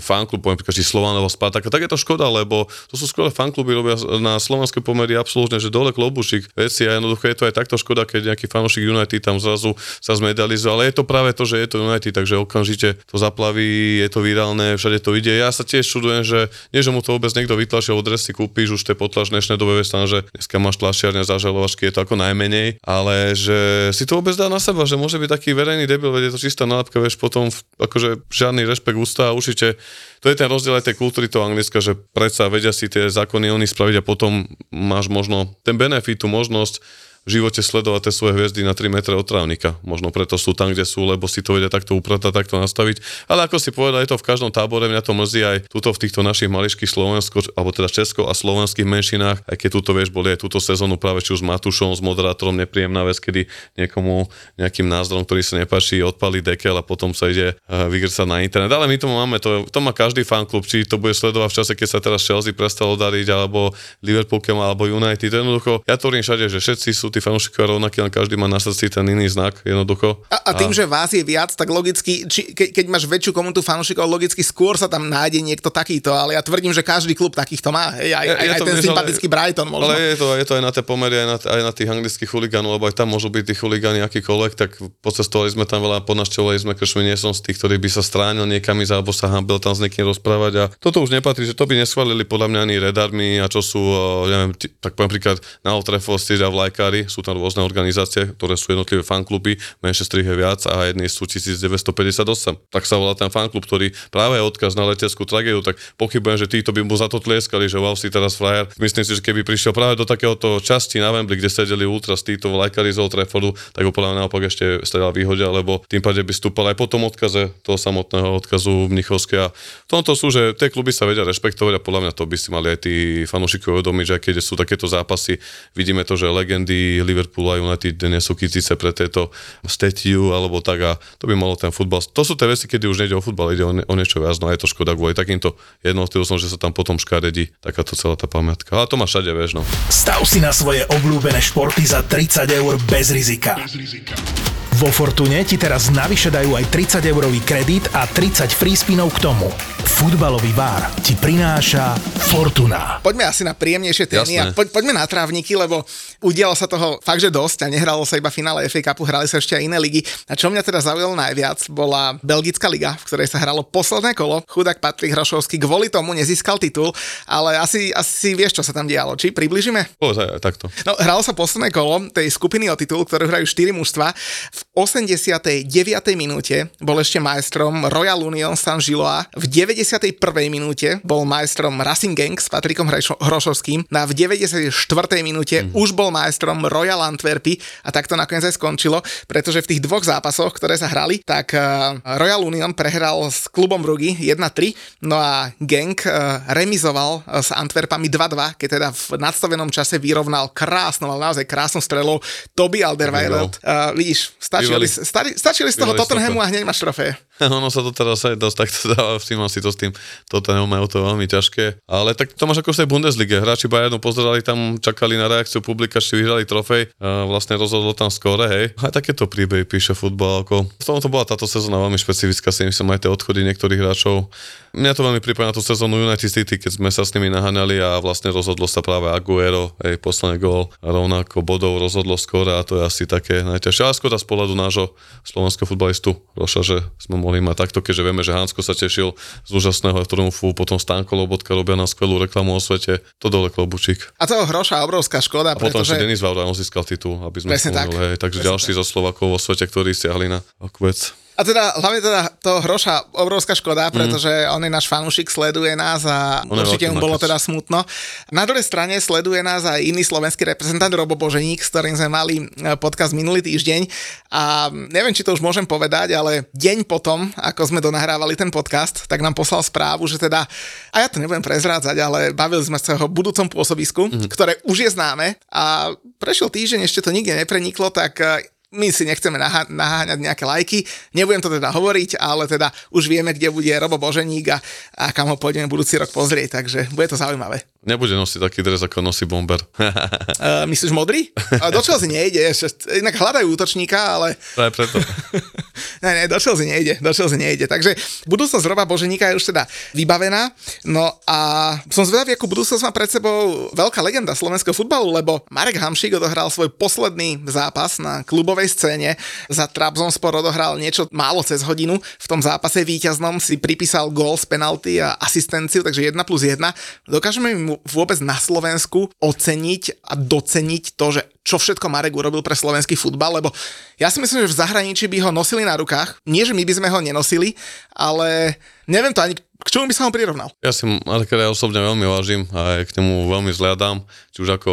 fanklub, poviem príklad, či Slovan alebo Spartak, tak je to škoda, lebo to sú skvelé fankluby, robia na slovenské pomery absolútne, že dole klobušik veci a jednoducho je to aj takto škoda, keď nejaký fanúšik United tam zrazu sa zmedalizuje, ale je to práve to, že je to United, takže okamžite to zaplaví, je to virálne, všade to ide. Ja sa tiež čudujem, že nie, že mu to vôbec niekto vytlačil, od si kúpiš, už tie potlač dnešnej dobe, vieš že dneska máš tlačiarne zažalovačky, je to ako najmenej, ale že si to vôbec dá na seba, že môže byť taký verejný debil, je to čistá nálepka, vieš, potom akože žiadny rešpekt ústa a určite to je ten rozdiel aj tej kultúry toho Anglicka, že predsa vedia si tie zákony oni spraviť a potom máš možno ten benefit, tú možnosť v živote sledovať tie svoje hviezdy na 3 metre od trávnika. Možno preto sú tam, kde sú, lebo si to vedia takto upratať, takto nastaviť. Ale ako si povedal, je to v každom tábore, mňa to mrzí aj tuto v týchto našich maličkých Slovensko, alebo teda Česko a slovenských menšinách, aj keď tuto vieš, boli aj túto sezónu práve či už s Matušom, s moderátorom, nepríjemná vec, kedy niekomu nejakým názorom, ktorý sa nepáči, odpali dekel a potom sa ide uh, vygrcať na internet. Ale my to máme, to, to má každý fanklub, či to bude sledovať v čase, keď sa teraz Chelsea prestalo dariť, alebo Liverpool, alebo United. Jednoducho, ja to všade, že všetci sú tí fanúšikovia rovnakí, len každý má na srdci ten iný znak, jednoducho. A, a tým, a... že vás je viac, tak logicky, či, ke, keď máš väčšiu komunitu fanúšikov, logicky skôr sa tam nájde niekto takýto, ale ja tvrdím, že každý klub takýchto má, hej, aj, je, aj, je to, aj ten vieš, sympatický ale, Brighton možno. Ale je to, je to aj na tie pomery, aj na, aj na tých anglických chuligánov, lebo aj tam môžu byť tí chuligáni akýkoľvek, tak pocestovali sme tam veľa, podnašťovali sme kršmi, nie som z tých, ktorí by sa stránil niekam alebo sa hambil tam s niekým rozprávať a toto už nepatrí, že to by neschválili podľa mňa ani redarmi a čo sú, neviem, tak poviem príklad na Old Trafford a vlajkári, sú tam rôzne organizácie ktoré sú jednotlivé fankluby, Manchester je viac a jedný sú 1958. Tak sa volá ten fanklub, ktorý práve je odkaz na leteckú tragédiu, tak pochybujem, že títo by mu za to tlieskali, že wow, si teraz frajer. Myslím si, že keby prišiel práve do takéhoto časti na Wembley, kde sedeli ultras títo vlajkari z Old Traffordu, tak ho naopak ešte strelal výhodia, lebo tým pádem by stúpal aj po tom odkaze toho samotného odkazu Mnichovskej. A v tomto sú, že tie kluby sa vedia rešpektovať a podľa mňa to by si mali aj tí fanúšikovia uvedomiť, že keď sú takéto zápasy, vidíme to, že legendy Liverpoolu a United nie sú kytice pre tieto statiu alebo tak a to by malo ten futbal. To sú tie veci, kedy už nejde o futbal, ide o, ne, o niečo viac, no je to škoda kvôli takýmto jednotlivcom, že sa tam potom škaredí takáto celá tá pamiatka. Ale to má všade, vieš, no. Stav si na svoje obľúbené športy za 30 eur bez rizika. Bez rizika. Vo Fortune ti teraz navyše dajú aj 30 eurový kredit a 30 free spinov k tomu. Futbalový bar ti prináša Fortuna. Poďme asi na príjemnejšie témy a poď, poďme na trávniky, lebo udialo sa toho fakt, že dosť a nehralo sa iba finále FA Cupu, hrali sa ešte aj iné ligy. A čo mňa teda zaujalo najviac, bola Belgická liga, v ktorej sa hralo posledné kolo. Chudák Patrik Hrošovský kvôli tomu nezískal titul, ale asi, asi vieš, čo sa tam dialo. Či približíme? Takto. No, hralo sa posledné kolo tej skupiny o titul, ktorú hrajú 4 mužstva. V 89. minúte bol ešte majstrom Royal Union San Giloa, v 91. minúte bol majstrom Racing Gang s Patrikom Hrošovským, a v 94. minúte mm. už bol majstrom Royal Antwerpy a tak to nakoniec aj skončilo, pretože v tých dvoch zápasoch, ktoré sa hrali, tak uh, Royal Union prehral s klubom Rugy 1-3, no a Gang uh, remizoval uh, s Antwerpami 2-2, keď teda v nadstavenom čase vyrovnal krásnou, ale naozaj krásnou strelou Toby Alderweireld. Uh, vidíš, stačí stačili, stačili z toho Tottenhamu a hneď máš trofé. [laughs] ono sa to teraz aj dosť takto [laughs] dáva, všimol si to s tým Tottenham majú to veľmi ťažké. Ale tak to máš ako v tej Bundeslige. Hráči Bayernu pozerali tam, čakali na reakciu publika, či vyhrali trofej. Vlastne rozhodlo tam skore, hej. Aj takéto príbehy píše futbal. Ako... V tom to bola táto sezóna veľmi špecifická, si myslím aj tie odchody niektorých hráčov. Mňa to veľmi pripomína tú sezónu United City, keď sme sa s nimi naháňali a vlastne rozhodlo sa práve Aguero, hej, posledný gól, rovnako bodov rozhodlo skore a to je asi také najťažšie. A skôr z pohľadu nášho slovenského futbalistu Roša, že sme mohli mohli mať takto, keďže vieme, že Hansko sa tešil z úžasného triumfu, potom Stanko Lobotka robia na skvelú reklamu o svete, to dole klobučík. A toho hroša obrovská škoda, A potom pretože... Denis Vauda, on získal titul, aby sme Presne tak. hej, takže Presne ďalší zo Slovakov vo svete, ktorí stiahli na okvec. A teda, hlavne teda toho hroša obrovská škoda, Mhm. pretože on je náš fanúšik, sleduje nás a On určite mu bolo teda smutno. Na druhej strane sleduje nás aj iný slovenský reprezentant Robo Boženík, s ktorým sme mali e, podcast minulý týždeň a neviem, či to už môžem povedať, ale deň potom, ako sme donahrávali ten podcast, tak nám poslal správu, že teda, a ja to nebudem prezrádzať, ale bavili sme sa o budúcom pôsobisku, Mhm. ktoré už je známe a prešiel týždeň, ešte to nikde nepreniklo, tak e, my si nechceme nahá- naháňať nejaké lajky, nebudem to teda hovoriť, ale teda už vieme, kde bude Robo Boženík a, a kam ho pôjdeme budúci rok pozrieť, takže bude to zaujímavé. Nebude nosiť taký dres, ako nosí Bomber. Uh, [laughs] myslíš modrý? A do Chelsea nejde, inak hľadajú útočníka, ale Práve preto. [laughs] ne, ne, do Chelsea nejde, do Chelsea nejde. Takže budúcnosť Roba Boženíka je už teda vybavená. No a som zvedavý, akú budúcnosť má pred sebou veľká legenda slovenského futbalu, lebo Marek Hamšík odohral svoj posledný zápas na klubovej scéne. Za Trabzonspor odohral niečo málo cez hodinu. V tom zápase víťaznom si pripísal gól z penalty a asistenciu, takže 1 plus 1. Dokážeme mu vôbec na Slovensku oceniť a doceniť to, že čo všetko Marek urobil pre slovenský futbal, lebo ja si myslím, že v zahraničí by ho nosili na rukách. Nie, že my by sme ho nenosili, ale neviem to ani k čomu by som ho prirovnal. Ja si Marka ja osobne veľmi vážim a k nemu veľmi zliadam, či už ako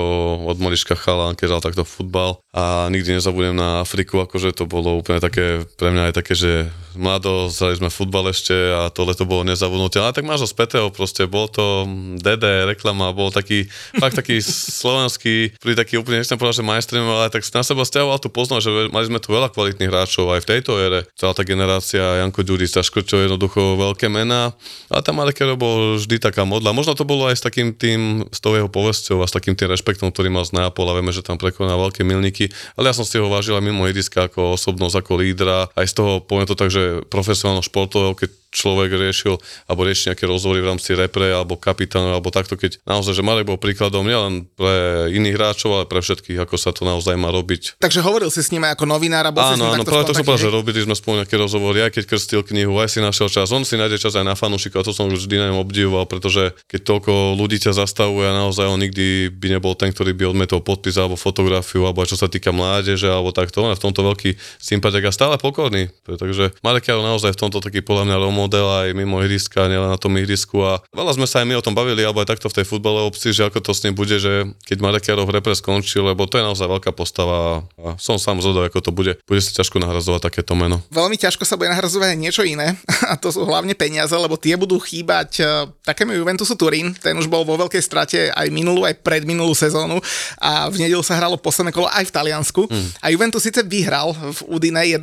od malička chalán, keď hral takto futbal a nikdy nezabudnem na Afriku, akože to bolo úplne také, pre mňa aj také, že mladosť, hrali sme futbal ešte a to leto bolo nezabudnutelné. A tak máš ho spätého, proste bol to DD, reklama, bol taký, fakt taký slovenský, pri taký úplne, nechcem povedať, že majstrem, ale tak na seba stiahoval tu poznal, že mali sme tu veľa kvalitných hráčov aj v tejto ére. Celá tá generácia, Janko Ďuric, Škrčo, jednoducho veľké mená. A tam Markero bol vždy taká modla. Možno to bolo aj s takým tým, s tou jeho povesťou a s takým tým rešpektom, ktorý mal z Neapola. Vieme, že tam prekonal veľké milníky, ale ja som si ho vážil aj mimo ihriska ako osobnosť, ako lídra. Aj z toho, poviem to tak, že profesionálno športového, keď človek riešil alebo rieši nejaké rozhovory v rámci repre alebo kapitánov alebo takto, keď naozaj, že Marek bol príkladom nielen pre iných hráčov, ale pre všetkých, ako sa to naozaj má robiť. Takže hovoril si s ním aj ako novinár a bol si s Áno, ním áno, práve to som povedal, že robili sme spolu nejaké rozhovory, aj keď krstil knihu, aj si našiel čas. On si nájde čas aj na fanúšikov, a to som vždy na ňom obdivoval, pretože keď toľko ľudí ťa zastavuje a naozaj on nikdy by nebol ten, ktorý by odmetol podpis alebo fotografiu, alebo čo sa týka mládeže, alebo takto. On je v tomto veľký sympatik a stále pokorný. Takže Marek Jaro naozaj v tomto taký podľa mňa role model aj mimo ihriska, nielen na tom ihrisku. A veľa sme sa aj my o tom bavili, alebo aj takto v tej futbalovej obci, že ako to s ním bude, že keď Marek Jaro v repre skončil, lebo to je naozaj veľká postava a som sám zvedavý, ako to bude. Bude si ťažko nahrazovať takéto meno. Veľmi ťažko sa bude nahrazovať niečo iné [laughs] a to sú hlavne peniaze, lebo tie budú chýbať eh, takému Juventusu Turín, ten už bol vo veľkej strate aj minulú, aj predminulú sezónu a v nedelu sa hralo posledné kolo aj v Taliansku a Juventus síce vyhral v Udine 1-0,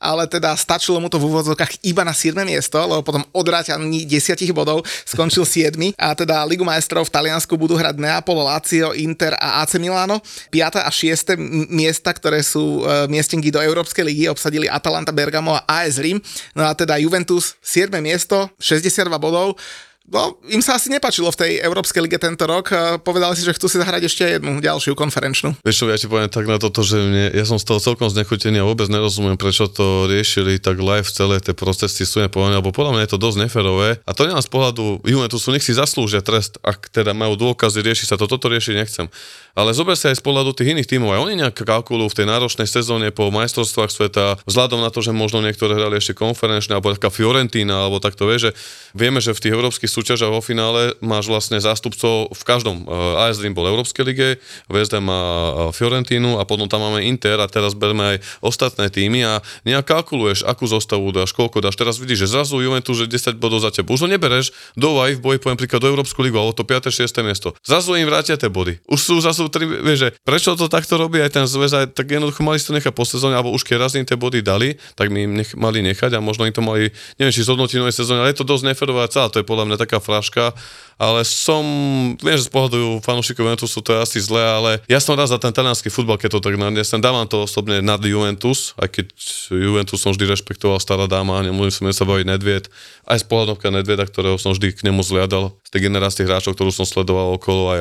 ale teda stačilo mu to v úvodzovkách iba na 7. miesto, lebo potom odráťaný 10 bodov skončil [laughs] 7. a teda Ligu majstrov v Taliansku budú hrať Neapol, Lazio, Inter a AC Milano. 5. a 6. m- miesta, ktoré sú e, miestenky do Európskej ligy, obsadili Atalanta, Bergamo a AS Rím. No a teda Juventus 7. miesto, 62 bodov. No, im sa asi nepačilo v tej Európskej lige tento rok. Povedali si, že chcú si zahrať ešte jednu ďalšiu konferenčnú. Vieš čo, ja ti poviem tak na toto, že mne, ja som z toho celkom znechutený a vôbec nerozumiem, prečo to riešili tak live celé tie procesy sú nepovedané, lebo podľa mňa je to dosť neferové. A to nielen z pohľadu Juventusu, nech si zaslúžia trest, ak teda majú dôkazy, rieši sa to, toto riešiť nechcem. Ale zober sa aj z pohľadu tých iných tímov, aj oni nejak kalkulujú v tej náročnej sezóne po majstrovstvách sveta, vzhľadom na to, že možno niektoré hrali ešte konferenčné, alebo taká Fiorentína, alebo takto vie, že vieme, že v tých európskych súťažach vo finále máš vlastne zástupcov v každom. Uh, AS Rím bol Európskej lige, Ham má uh, Fiorentínu a potom tam máme Inter a teraz berme aj ostatné týmy a nejak kalkuluješ, akú zostavu dáš, koľko dáš. Teraz vidíš, že zrazu Juventus, že 10 bodov za teba. Už ho nebereš do vaj v boji, poviem príklad, do Európsku ligu, alebo to 5. 6. miesto. Zrazu im vrátia tie body. Už sú zrazu tri, vieš, že prečo to takto robí aj ten zväz, aj tak jednoducho mali si to nechať po sezóne, alebo už keď raz im tie body dali, tak my im nech, mali nechať a možno im to mali, neviem, či zhodnotí novej sezóne, ale je to dosť neferová celá, to je podľa mňa taká fraška, ale som, viem, že z pohľadu fanúšikov Juventusu to je asi zlé, ale ja som rád za ten talianský futbal, keď to tak nadnesem. Dávam to osobne nad Juventus, aj keď Juventus som vždy rešpektoval stará dáma, nemusíme sa baviť Nedvied, aj z pohľadovka Nedvieda, ktorého som vždy k nemu zliadal z tej generácie hráčov, ktorú som sledoval okolo aj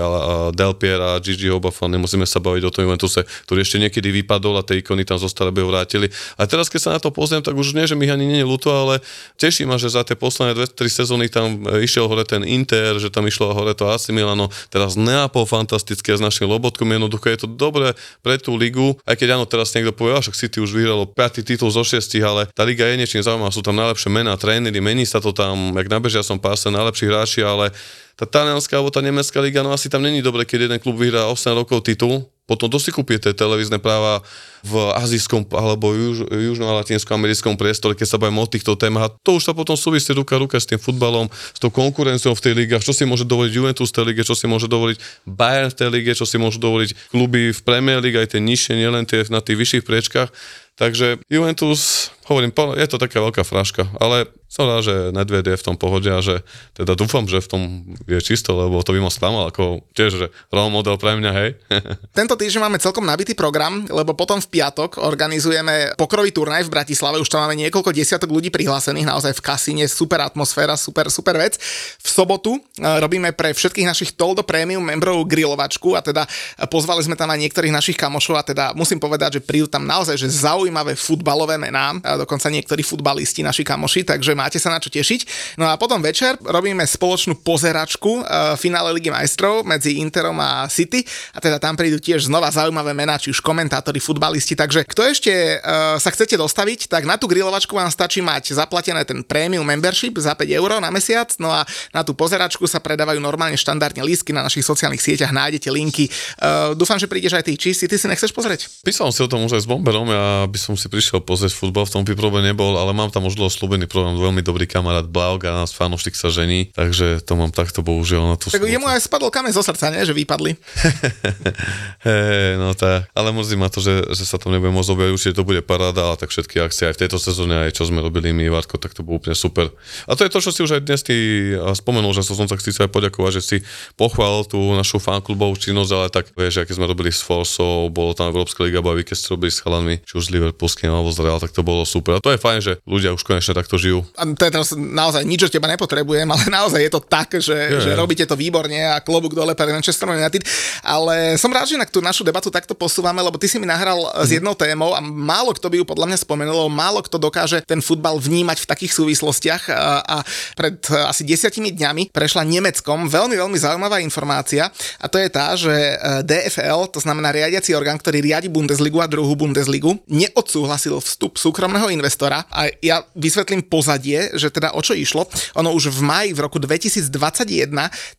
Del Piero a Gigi Hobafan, nemusíme sa baviť o tom Juventuse, ktorý ešte niekedy vypadol a tie ikony tam zostali, aby ho vrátili. A teraz, keď sa na to pozriem, tak už nie, že mi ani nie je ľúto, ale teší ma, že za tie posledné 2-3 sezóny tam e, išiel hore ten Inter, že tam išlo hore to AC Milano, teraz Neapol fantastické s našim Lobotkom, jednoducho je to dobré pre tú ligu, aj keď áno, teraz niekto povie, však City už vyhralo 5. titul zo 6, ale tá liga je niečím zaujímavá, sú tam najlepšie mená, tréneri, mení sa to tam, jak na som páse, najlepší hráči, ale tá talianská alebo tá nemecká liga, no asi tam není dobre, keď jeden klub vyhrá 8 rokov titul, potom to si kúpite televízne práva v azijskom alebo juž, južno- a latinsko-americkom priestore, keď sa bavíme o týchto témach. A to už sa potom súvisí ruka ruka s tým futbalom, s tou konkurenciou v tej lige, čo si môže dovoliť Juventus v tej lige, čo si môže dovoliť Bayern v tej lige, čo si môžu dovoliť kluby v Premier League, aj tie nižšie, nielen tie na tých vyšších priečkách. Takže Juventus, hovorím, je to taká veľká fraška, ale som rád, že Nedved je v tom pohode a že teda dúfam, že v tom je čisto, lebo to by ma sklamal ako tiež, že role model pre mňa, hej. [laughs] Tento týždeň máme celkom nabitý program, lebo potom v piatok organizujeme pokrový turnaj v Bratislave, už tam máme niekoľko desiatok ľudí prihlásených, naozaj v kasíne, super atmosféra, super, super vec. V sobotu e, robíme pre všetkých našich Toldo Premium membrov grilovačku a teda pozvali sme tam aj niektorých našich kamošov a teda musím povedať, že prídu tam naozaj že zaujímavé futbalové mená, dokonca niektorí futbalisti naši kamoši, takže má máte sa na čo tešiť. No a potom večer robíme spoločnú pozeračku uh, finále Ligy majstrov medzi Interom a City a teda tam prídu tiež znova zaujímavé mená, či už komentátori, futbalisti, takže kto ešte uh, sa chcete dostaviť, tak na tú grilovačku vám stačí mať zaplatené ten premium membership za 5 eur na mesiac, no a na tú pozeračku sa predávajú normálne štandardne lístky na našich sociálnych sieťach, nájdete linky. Uh, dúfam, že prídeš aj ty, či si ty si nechceš pozrieť? Písal si o tom už aj s Bomberom, ja by som si prišiel pozrieť futbal, v tom by problém nebol, ale mám tam už dlho slúbený program veľmi dobrý kamarát Blaug a nás fanúšik sa žení, takže to mám takto bohužiaľ na tú Tak jemu aj spadol kameň zo srdca, nie? Že vypadli. [laughs] hey, no tak, ale mrzí ma to, že, že sa tam nebudem môcť objaviť, určite to bude paráda, ale tak všetky akcie aj v tejto sezóne, aj čo sme robili my, Varko, tak to bolo úplne super. A to je to, čo si už aj dnes ty spomenul, že som sa chcel aj poďakovať, že si pochválil tú našu fanklubovú činnosť, ale tak vieš, aké sme robili s Forsou, bolo tam Európska liga baví, keď ste robili s chalami, či už s Liverpoolským alebo z Real, tak to bolo super. A to je fajn, že ľudia už konečne takto žijú. A to je teraz naozaj nič od teba nepotrebujem, [laughs] ale naozaj je to tak, že, yeah. že robíte to výborne a klobúk dole pre Manchester United. Ale som rád, že na tú našu debatu takto posúvame, lebo ty si mi nahral mm. s jednou témou a málo kto by ju podľa mňa spomenul, málo kto dokáže ten futbal vnímať v takých súvislostiach. A, a pred asi desiatimi dňami prešla Nemeckom veľmi, veľmi zaujímavá informácia a to je tá, že DFL, to znamená riadiaci orgán, ktorý riadi Bundesligu a druhú Bundesligu, neodsúhlasil vstup súkromného investora a ja vysvetlím pozadie, že teda o čo išlo. Ono už v maji v roku 2021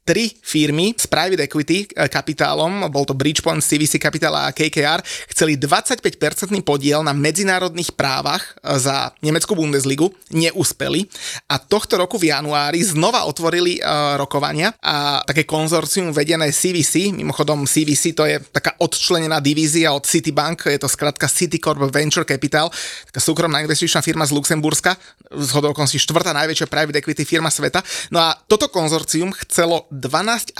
tri firmy s private equity e, kapitálom, bol to Bridgepoint, CVC Capital a KKR, chceli 25-percentný podiel na medzinárodných právach e, za nemeckú Bundesligu, neúspeli. A tohto roku v januári znova otvorili uh, rokovania a také konzorcium vedené CVC, mimochodom CVC to je taká odčlenená divízia od Citibank, je to skratka Citicorp Venture Capital, taká súkromná investičná firma z Luxemburska, z hodokonstí štvrtá najväčšia najväčšia private equity firma sveta. No a toto konzorcium chcelo 12,5%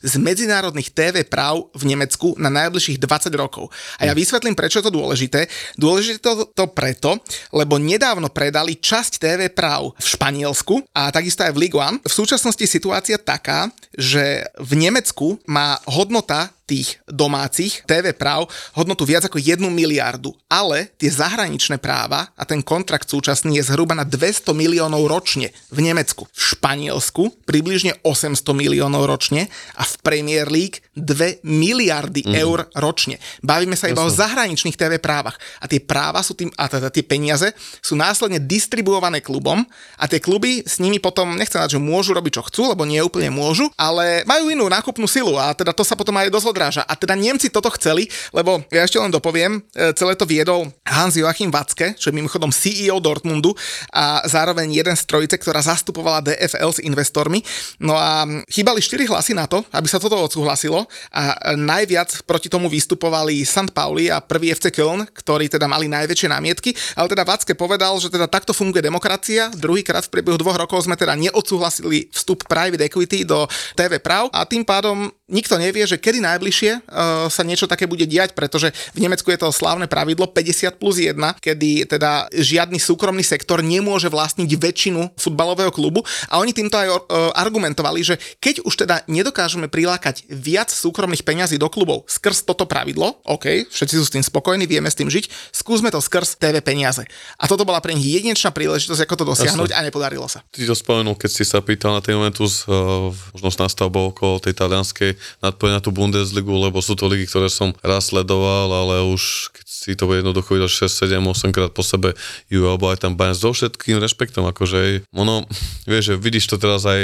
z medzinárodných TV práv v Nemecku na najbližších 20 rokov. A ja vysvetlím, prečo je to dôležité. Dôležité to, to preto, lebo nedávno predali časť TV práv v Španielsku a takisto aj v Ligue 1. V súčasnosti situácia taká, že v Nemecku má hodnota tých domácich TV práv hodnotu viac ako 1 miliardu, ale tie zahraničné práva a ten kontrakt súčasný je zhruba na 200 miliónov ročne v Nemecku. V Španielsku približne 800 miliónov ročne a v Premier League 2 miliardy mm. eur ročne. Bavíme sa iba Jasne. o zahraničných TV právach a tie práva sú tým, a teda tie peniaze sú následne distribuované klubom a tie kluby s nimi potom, nechcem že môžu robiť čo chcú, lebo nie úplne môžu, ale majú inú nákupnú silu a teda to sa potom aj dosť odráža. A teda Nemci toto chceli, lebo ja ešte len dopoviem, e, celé to viedol Hans Joachim Watzke, čo je mimochodom CEO Dortmundu a zároveň jeden z trojice, ktorá zastupovala DFL s investormi. No a chýbali 4 hlasy na to, aby sa toto odsúhlasilo a najviac proti tomu vystupovali St. Pauli a prvý FC Köln, ktorí teda mali najväčšie námietky, ale teda Watzke povedal, že teda takto funguje demokracia. Druhýkrát v priebehu dvoch rokov sme teda neodsúhlasili vstup private equity do TV práv a tým pádom nikto nevie, že kedy najbližšie uh, sa niečo také bude diať, pretože v Nemecku je to slávne pravidlo 50 plus 1, kedy teda žiadny súkromný sektor nemôže vlastniť väčšinu futbalového klubu a oni týmto aj uh, argumentovali, že keď už teda nedokážeme prilákať viac súkromných peňazí do klubov skrz toto pravidlo, OK, všetci sú s tým spokojní, vieme s tým žiť, skúsme to skrz TV peniaze. A toto bola pre nich jedinečná príležitosť, ako to dosiahnuť Jasne. a nepodarilo sa. Ty to spomenul, keď si sa pýtal na ten Juventus, uh, možnosť nastavbou okolo tej talianskej nadpoje na tú Bundesligu, lebo sú to ligy, ktoré som raz sledoval, ale už keď si to jednoducho videl 6, 7, 8 krát po sebe ju, alebo aj tam Bayern so všetkým rešpektom, akože ono, [laughs] vieš, že vidíš to teraz aj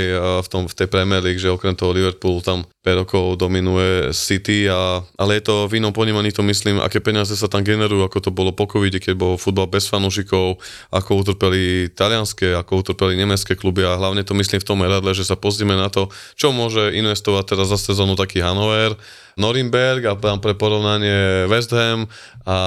v, tom, v tej Premier League, že okrem toho Liverpoolu tam 5 rokov dominuje City, a, ale je to v inom ponímaní to myslím, aké peniaze sa tam generujú, ako to bolo po covide, keď bol futbal bez fanúšikov, ako utrpeli talianské, ako utrpeli nemecké kluby a hlavne to myslím v tom meradle, že sa pozrieme na to, čo môže investovať teraz za sezónu taký Hanover, Norimberg a tam pre porovnanie West Ham a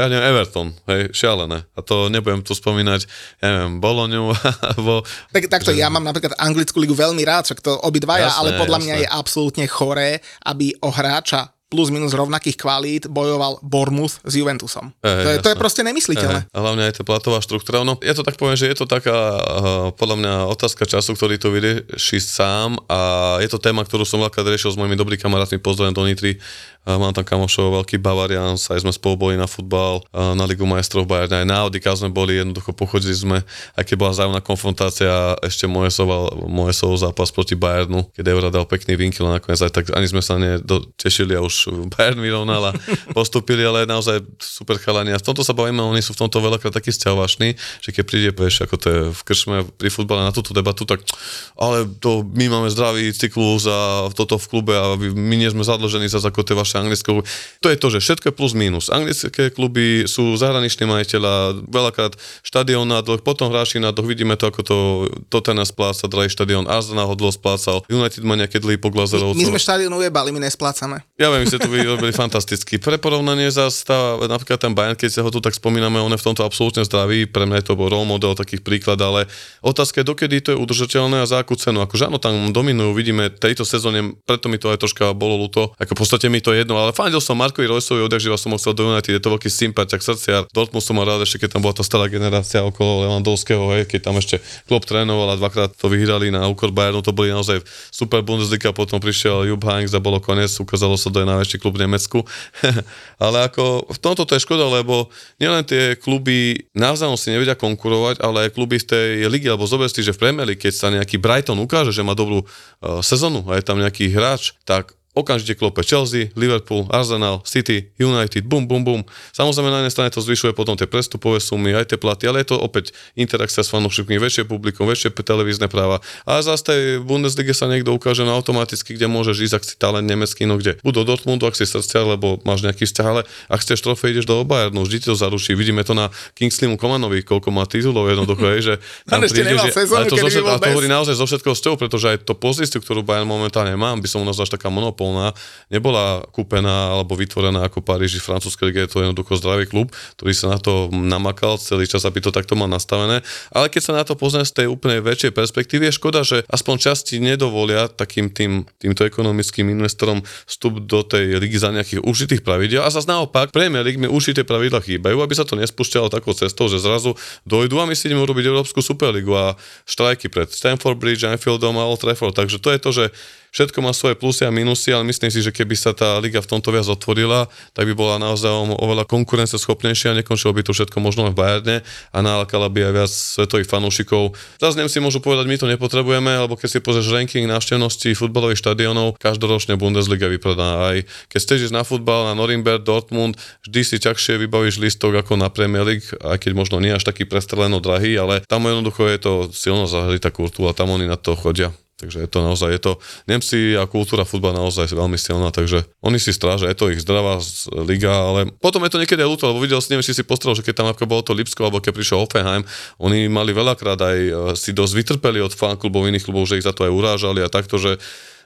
ja neviem, Everton, hej, šialené. A to nebudem tu spomínať, ja neviem, Boloňu [laughs] alebo... Tak, takto, že... ja mám napríklad anglickú ligu veľmi rád, však to obidvaja, jasné, ale podľa jasné. mňa je absolútne choré, aby o hráča plus minus rovnakých kvalít bojoval Bournemouth s Juventusom. E, to, je, to je proste nemysliteľné. A hlavne aj tá platová štruktúra. No, ja to tak poviem, že je to taká uh, podľa mňa otázka času, ktorý to vyrieši sám a je to téma, ktorú som veľká riešil s mojimi dobrými kamarátmi, pozdravujem do Nitry, Mám tam kamošov, veľký Bavarians, aj sme spolu boli na futbal, na Ligu majstrov Bayern, aj na Audika sme boli, jednoducho pochodili sme, aj keď bola zájomná konfrontácia, ešte moje sov zápas proti Bayernu, keď Eura dal pekný vinkel a nakoniec aj tak ani sme sa netešili a už Bayern vyrovnal a [laughs] postupili, ale naozaj super chalani. A v tomto sa bavíme, oni sú v tomto veľakrát takí sťahovační, že keď príde, vieš, ako to je v kršme pri futbale na túto debatu, tak ale to my máme zdravý cyklus a toto v klube a my nie sme zadlžení za ako tie vaše naše anglické kluby. To je to, že všetko je plus minus. Anglické kluby sú zahraniční majiteľa, veľakrát štadión na dlh, potom hráči na dlh, vidíme to, ako to Tottenham spláca, drahý štadión, Arsenal ho dlho splácal, United má nejaké dlhy po Glazerovcov. My, my sme štadión ujebali, my nesplácame. Ja viem, že tu vyrobili fantasticky. Pre porovnanie zase tá, napríklad ten Bayern, keď sa ho tu tak spomíname, on je v tomto absolútne zdravý, pre mňa je to role model takých príklad, ale otázka je, dokedy to je udržateľné a za akú cenu. Akože áno, tam dominujú, vidíme tejto sezóne, preto mi to aj troška bolo ľúto. Ako v podstate mi to je jedno, ale fandil som Markovi Rojsovi, odjak živa som chcel do United, je to veľký sympatiak, srdciar. Dortmund som mal rád ešte, keď tam bola tá stará generácia okolo Lewandowského, hej, keď tam ešte klub trénoval a dvakrát to vyhrali na úkor Bayernu, to boli naozaj super Bundesliga, potom prišiel Jupp Heynckes a bolo koniec, ukázalo sa, to je najväčší klub v Nemecku. [laughs] ale ako v tomto to je škoda, lebo nielen tie kluby navzájom si nevedia konkurovať, ale aj kluby v tej lige, alebo zober že v Premier League, keď sa nejaký Brighton ukáže, že má dobrú uh, sezónu a je tam nejaký hráč, tak okamžite klope Chelsea, Liverpool, Arsenal, City, United, bum, bum, bum. Samozrejme na jednej strane to zvyšuje potom tie prestupové sumy, aj tie platy, ale je to opäť interakcia s fanúšikmi, väčšie publikum, väčšie televízne práva. A zase tej Bundesliga sa niekto ukáže na automaticky, kde môžeš ísť, ak si talent nemecký, no kde. Buď do Dortmundu, ak si srdcia, lebo máš nejaký vzťah, ale ak chceš trofej, ideš do Bayernu, vždy to zaruší. Vidíme to na Kingslimu Komanovi, koľko má titulov jednoducho, je, že [laughs] tam príde, že, sezónu, ale to, zo, a to hovorí naozaj zo všetkého z toho, pretože aj to pozíciu, ktorú Bayern momentálne má, by som u nás až taká monopol monopolná, nebola kúpená alebo vytvorená ako Paríži, francúzske lige, je to jednoducho zdravý klub, ktorý sa na to namakal celý čas, aby to takto mal nastavené. Ale keď sa na to pozrie z tej úplne väčšej perspektívy, je škoda, že aspoň časti nedovolia takým tým, týmto ekonomickým investorom vstup do tej ligy za nejakých užitých pravidel. A zase naopak, Premier League mi určité pravidla chýbajú, aby sa to nespúšťalo takou cestou, že zrazu dojdu a my si ideme urobiť Európsku superligu a štrajky pred Stanford Bridge, Anfieldom a Old Trafford. Takže to je to, že všetko má svoje plusy a minusy, ale myslím si, že keby sa tá liga v tomto viac otvorila, tak by bola naozaj oveľa konkurenceschopnejšia nekončilo by to všetko možno v Bayerne a nálakala by aj viac svetových fanúšikov. Zase Nemci môžu povedať, my to nepotrebujeme, alebo keď si pozrieš ranking návštevnosti futbalových štadionov, každoročne Bundesliga vypredá. Aj keď ísť na futbal na Norimberg, Dortmund, vždy si ťažšie vybavíš listok ako na Premier League, aj keď možno nie až taký prestreleno drahý, ale tam jednoducho je to silno zahrita kultúra, tam oni na to chodia. Takže je to naozaj, je to, Nemci a kultúra futbal naozaj veľmi silná, takže oni si strážia, je to ich zdravá liga, ale potom je to niekedy aj ľúto, lebo videl si, neviem, či si postrel, že keď tam ako bolo to Lipsko, alebo keď prišiel Offenheim, oni mali veľakrát aj e, si dosť vytrpeli od fanklubov iných klubov, že ich za to aj urážali a takto, že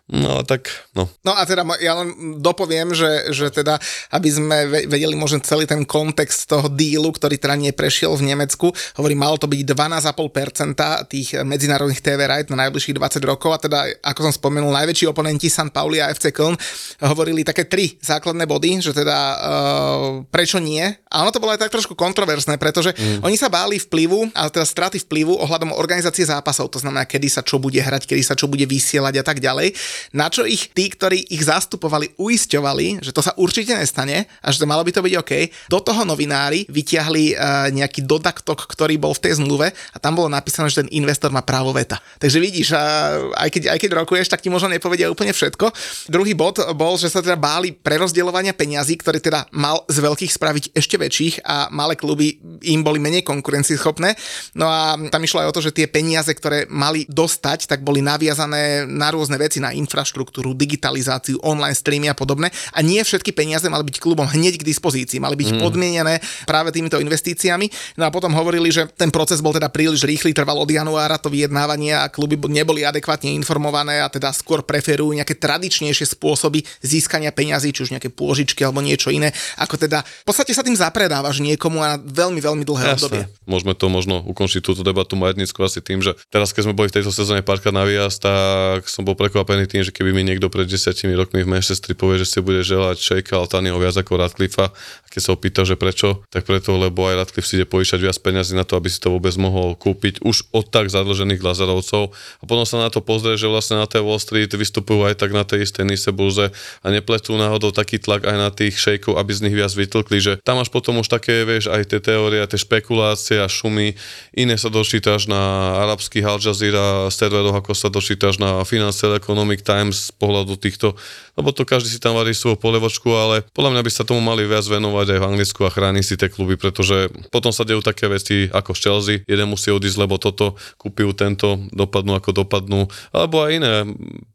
No tak, no. No a teda ja len dopoviem, že, že teda, aby sme ve- vedeli možno celý ten kontext toho dílu, ktorý teda neprešiel v Nemecku, hovorí, malo to byť 12,5% tých medzinárodných TV right na najbližších 20 rokov a teda, ako som spomenul, najväčší oponenti San Pauli a FC Köln hovorili také tri základné body, že teda uh, prečo nie. A ono to bolo aj tak trošku kontroverzné, pretože mm. oni sa báli vplyvu, ale teda straty vplyvu ohľadom organizácie zápasov, to znamená, kedy sa čo bude hrať, kedy sa čo bude vysielať a tak ďalej. Na čo ich tí, ktorí ich zastupovali, uisťovali, že to sa určite nestane a že to malo by to byť OK. Do toho novinári vytiahli uh, nejaký dodaktok, ktorý bol v tej zmluve a tam bolo napísané, že ten investor má právo veta. Takže vidíš, uh, aj, keď, aj keď rokuješ, tak ti možno nepovedia úplne všetko. Druhý bod bol, že sa teda báli prerozdeľovania peňazí, ktorý teda mal z veľkých spraviť ešte väčších a malé kluby im boli menej konkurencieschopné. No a tam išlo aj o to, že tie peniaze, ktoré mali dostať, tak boli naviazané na rôzne veci, na infraštruktúru, digitalizáciu, online streamy a podobné. A nie všetky peniaze mali byť klubom hneď k dispozícii, mali byť mm. podmienené práve týmito investíciami. No a potom hovorili, že ten proces bol teda príliš rýchly, trval od januára to vyjednávanie a kluby neboli adekvátne informované a teda skôr preferujú nejaké tradičnejšie spôsoby získania peňazí, či už nejaké pôžičky alebo niečo iné, ako teda v podstate sa tým zapredávaš niekomu a veľmi, veľmi dlhé Jasne. obdobie. Môžeme to možno ukončiť túto debatu majetnícku asi tým, že teraz keď sme boli v tejto sezóne párkrát na výjazd, tak som bol prekvapený tým, že keby mi niekto pred desiatimi rokmi v Manchesteri povie, že si bude želať Shake Altaniho viac ako Radcliffe, a keď sa opýta, že prečo, tak preto, lebo aj Radcliffe si ide poíšať viac peniazy na to, aby si to vôbec mohol kúpiť už od tak zadlžených glazerovcov a potom sa na to pozrie, že vlastne na tej Wall Street vystupujú aj tak na tej istej Nise burze a nepletú náhodou taký tlak aj na tých šejkov, aby z nich viac vytlkli, že tam máš potom už také, vieš, aj tie teórie, tie špekulácie a šumy, iné sa dočítaš na arabských Al Jazeera serveroch, ako sa dočítaš na Financial Economic Times z pohľadu týchto, lebo to každý si tam varí svoju polevočku, ale podľa mňa by sa tomu mali viac venovať aj v Anglicku a chrániť si tie kluby, pretože potom sa dejú také veci ako v Chelsea, jeden musí odísť, lebo toto kúpiu tento, dopadnú ako dopadnú, alebo aj iné.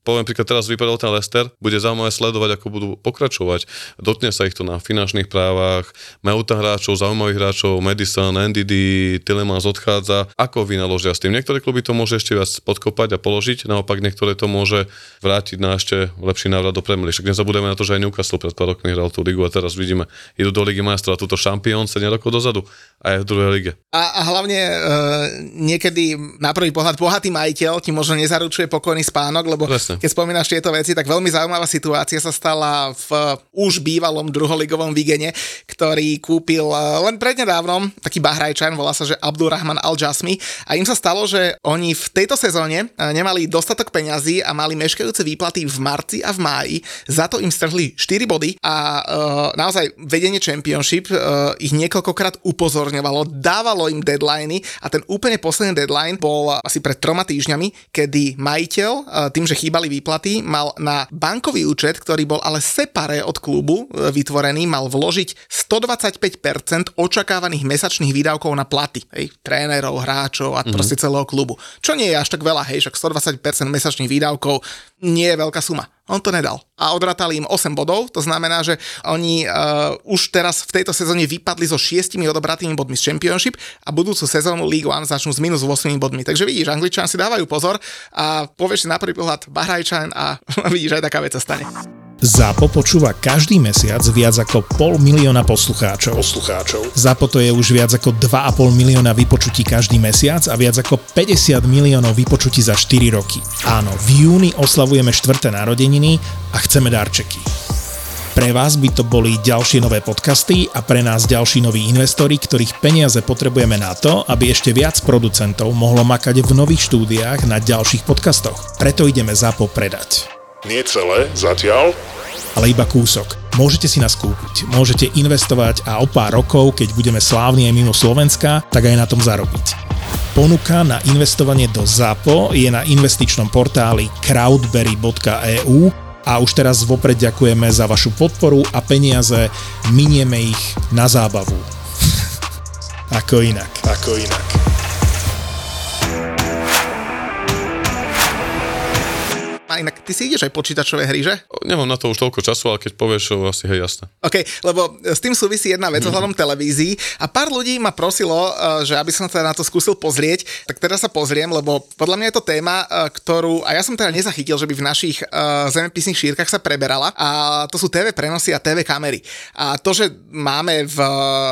Poviem príklad, teraz vypadal ten Leicester, bude zaujímavé sledovať, ako budú pokračovať. Dotkne sa ich to na finančných právach, tam hráčov, zaujímavých hráčov, Madison, NDD, Tillemans odchádza, ako vynaložia s tým. Niektoré kluby to môže ešte viac podkopať a položiť, naopak niektoré to môže vrátiť na ešte lepší návrat do Premier League. Však nezabudeme na to, že aj Newcastle pred pár rokmi hral tú ligu a teraz vidíme, idú do Ligy a túto šampión 7 rokov dozadu a je v druhej lige. A, a hlavne e, niekedy na prvý pohľad bohatý majiteľ ti možno nezaručuje pokojný spánok, lebo Presne. keď spomínaš tieto veci, tak veľmi zaujímavá situácia sa stala v už bývalom druholigovom Vigene, ktorý kúpil e, len prednedávnom taký Bahrajčan, volá sa, že Abdurrahman Al-Jasmi a im sa stalo, že oni v tejto sezóne e, nemali dostatok peňazí a mali meškajúce výplaty v marci a v máji. Za to im strhli 4 body a uh, naozaj vedenie Championship uh, ich niekoľkokrát upozorňovalo, dávalo im deadliny a ten úplne posledný deadline bol asi pred troma týždňami, kedy majiteľ uh, tým, že chýbali výplaty, mal na bankový účet, ktorý bol ale separé od klubu uh, vytvorený, mal vložiť 125% očakávaných mesačných výdavkov na platy. Hej, trénerov, hráčov a mm-hmm. proste celého klubu. Čo nie je až tak veľa, hej, však 120% mesačných výdavkov nie je veľká suma. On to nedal. A odratali im 8 bodov, to znamená, že oni uh, už teraz v tejto sezóne vypadli so 6 odobratými bodmi z Championship a budúcu sezónu League One začnú s minus 8 bodmi. Takže vidíš, Angličan si dávajú pozor a povieš si na prvý pohľad Bahrajčan a [laughs] vidíš, aj taká vec sa stane. ZAPO počúva každý mesiac viac ako pol milióna poslucháčov. poslucháčov. ZAPO to je už viac ako 2,5 milióna vypočutí každý mesiac a viac ako 50 miliónov vypočutí za 4 roky. Áno, v júni oslavujeme štvrté narodeniny a chceme darčeky. Pre vás by to boli ďalšie nové podcasty a pre nás ďalší noví investori, ktorých peniaze potrebujeme na to, aby ešte viac producentov mohlo makať v nových štúdiách na ďalších podcastoch. Preto ideme ZAPO predať. Nie celé, zatiaľ. ale iba kúsok. Môžete si nás kúpiť, môžete investovať a o pár rokov, keď budeme slávni aj mimo Slovenska, tak aj na tom zarobiť. Ponuka na investovanie do ZAPO je na investičnom portáli crowdberry.eu a už teraz vopred ďakujeme za vašu podporu a peniaze minieme ich na zábavu. [laughs] Ako inak. Ako inak. A inak ty si ideš aj počítačové hry, že? Nemám na to už toľko času, ale keď povieš, asi hej, jasné. OK, lebo s tým súvisí jedna vec ohľadom televízií a pár ľudí ma prosilo, eh, že aby som sa na to skúsil pozrieť, tak teraz sa pozriem, lebo podľa mňa je to téma, eh, ktorú, a ja som teda nezachytil, že by v našich uh, zemepisných šírkach sa preberala a to sú TV prenosy a TV kamery. A to, že máme v,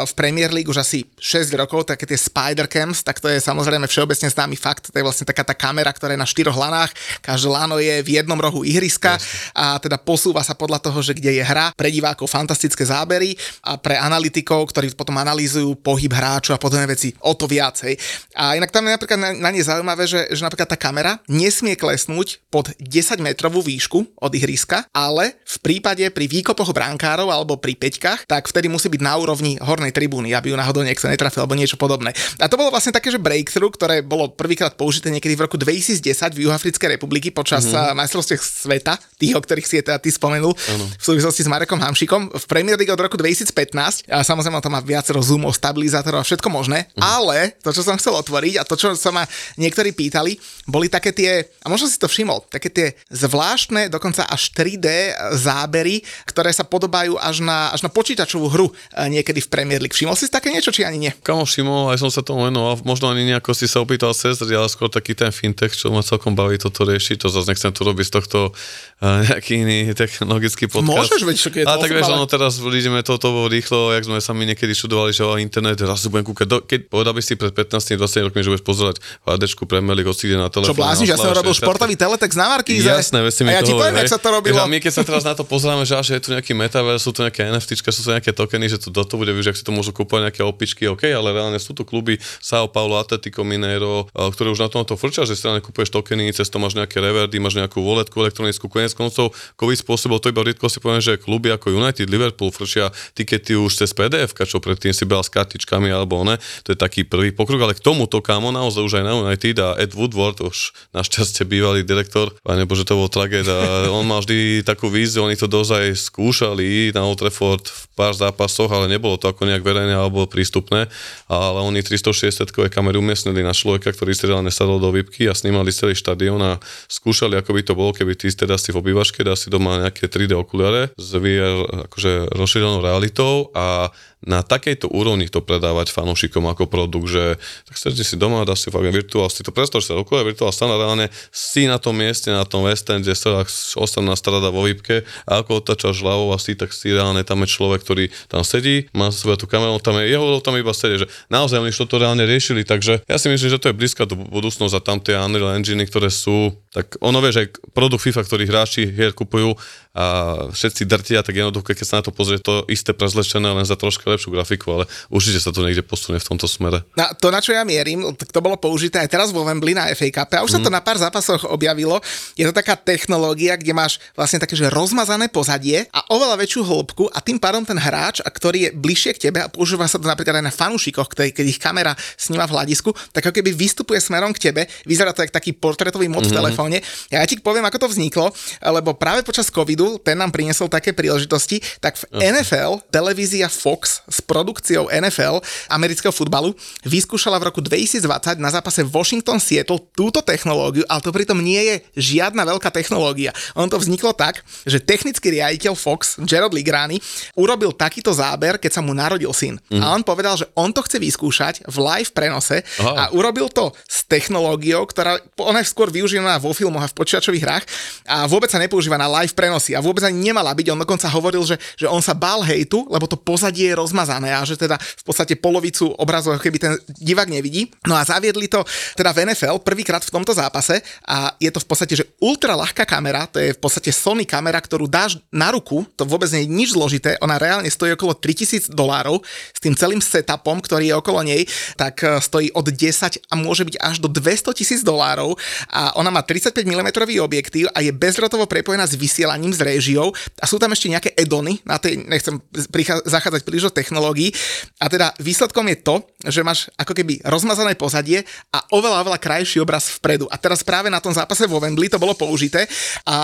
v Premier League už asi 6 rokov také tie Spider Cams, tak to je samozrejme všeobecne známy fakt, to je vlastne taká tá kamera, ktorá je na štyroch lanách, každé lano je v jednom rohu ihriska a teda posúva sa podľa toho, že kde je hra, pre divákov fantastické zábery a pre analytikov, ktorí potom analýzujú pohyb hráčov a podobné veci o to viacej. A inak tam je napríklad na, na ne zaujímavé, že, že napríklad tá kamera nesmie klesnúť pod 10 metrovú výšku od ihriska, ale v prípade pri výkopoch brankárov alebo pri peťkách, tak vtedy musí byť na úrovni hornej tribúny, aby ju náhodou niekto netrafil alebo niečo podobné. A to bolo vlastne také, že breakthrough, ktoré bolo prvýkrát použité niekedy v roku 2010 v Juhoafrickej republiky počas mm-hmm. Majstrovstiev sveta, tých, o ktorých si je teda ty spomenul, ano. v súvislosti s Marekom Hamšikom, v Premier League od roku 2015. A samozrejme tam má viacero zoomov, stabilizátorov a všetko možné, mm-hmm. ale to, čo som chcel otvoriť a to, čo sa ma niektorí pýtali, boli také tie, a možno si to všimol, také tie zvláštne, dokonca až 3D zábery, ktoré sa podobajú až na, až na počítačovú hru e, niekedy v Premier League. Všimol si také niečo, či ani nie? Kamo všimol, aj som sa tomu venoval, možno ani nejako si sa opýtal cez, ale skôr taký ten fintech, čo ma celkom baví toto riešiť, to zase nechcem tu robiť z tohto uh, nejaký iný technologický podcast. Môžeš, veď, je to Ale tak vieš, ono teraz vidíme toto rýchlo, jak sme sami niekedy študovali, že o internet, raz si budem kúkať, do, keď povedal by si pred 15-20 rokmi, že budeš pozerať HDčku Premier League, na telefón. Čo blázniš, ja som robil športový teletext na Markíze. Jasné, veď si mi a ja ti poviem, jak sa to robilo. my keď sa teraz na to pozeráme, že, že je tu nejaký metaverse, sú tu nejaké NFT, sú tu nejaké tokeny, že to do toho bude, že ak si to môžu kúpať nejaké opičky, OK, ale reálne sú tu kluby Sao Paulo, Atletico Mineiro, ktoré už na tomto frčia, že si kúpuješ tokeny, cez to máš nejaké reverdy, máš nejakú voletku elektronickú, konec koncov, COVID spôsobil to iba riedko si poviem, že kluby ako United, Liverpool frčia tikety už cez PDF, čo predtým si bral s kartičkami alebo ne, to je taký prvý pokrok, ale k tomuto kámo naozaj už aj na United a Ed Woodward, už našťastie bývalý direktor, a nebo že to bol tragéd a on mal vždy takú víziu, oni to dozaj skúšali na Old Trafford v pár zápasoch, ale nebolo to ako nejak verejné alebo prístupné, ale oni 360 kamery umiestnili na človeka, ktorý si teda nesadol do výpky a snímali celý štadión a skúšali, ako by to bolo, keby ty teda si v obývačke, dá si doma nejaké 3D okuliare s VR, akože rozšírenou realitou a na takejto úrovni to predávať fanúšikom ako produkt, že tak sedíte si doma, dá si fakt virtuál, si to predstav, sa okuliare virtuál stane reálne, si na tom mieste, na tom West End, kde sa 18 strada vo výpke a ako otačaš hlavou a si, tak si reálne tam je človek, ktorý tam sedí, má sebe tú kameru, tam je jeho tam iba sedie, že naozaj oni to reálne riešili, takže ja si myslím, že to je blízka do budúcnosť a tam tie Unreal Engine, ktoré sú, tak ono vie, že produkt FIFA, ktorý hráči hier kupujú, a všetci drtia, tak jednoducho, keď sa na to pozrie, to isté prezlečené, len za trošku lepšiu grafiku, ale určite sa to niekde posunie v tomto smere. Na to, na čo ja mierim, tak to bolo použité aj teraz vo Wembley na FA Cup a už mm. sa to mhm. na pár zápasoch objavilo. Je to taká technológia, kde máš vlastne také, že rozmazané pozadie a oveľa väčšiu hĺbku a tým pádom ten hráč, a ktorý je bližšie k tebe a používa sa to napríklad aj na fanúšikoch, keď ich kamera sníma v hľadisku, tak ako keby vystupuje smerom k tebe, vyzerá to ako taký portrétový mod mm-hmm. v mhm. telefóne. Ja ti poviem, ako to vzniklo, lebo práve počas covidu ten nám priniesol také príležitosti, tak v okay. NFL televízia Fox s produkciou NFL amerického futbalu vyskúšala v roku 2020 na zápase Washington Seattle túto technológiu, ale to pritom nie je žiadna veľká technológia. On to vzniklo tak, že technický riaditeľ Fox, Gerard Ligrani, urobil takýto záber, keď sa mu narodil syn. Mm. A on povedal, že on to chce vyskúšať v live prenose Aha. a urobil to s technológiou, ktorá ona skôr využívaná vo filmoch a v počítačových hrách a vôbec sa nepoužíva na live prenosy a vôbec ani nemala byť. On dokonca hovoril, že, že on sa bál hejtu, lebo to pozadie je rozmazané a že teda v podstate polovicu obrazov keby ten divák nevidí. No a zaviedli to teda v NFL prvýkrát v tomto zápase a je to v podstate, že ultra ľahká kamera, to je v podstate Sony kamera, ktorú dáš na ruku, to vôbec nie je nič zložité, ona reálne stojí okolo 3000 dolárov s tým celým setupom, ktorý je okolo nej, tak e, stojí od 10 a môže byť až do 200 tisíc dolárov a ona má 35 mm objektív a je bezrotovo prepojená s vysielaním z réžiou a sú tam ešte nejaké edony, na tej nechcem prichá- zachádzať príliš do technológií. A teda výsledkom je to, že máš ako keby rozmazané pozadie a oveľa, oveľa krajší obraz vpredu. A teraz práve na tom zápase vo Wembley to bolo použité a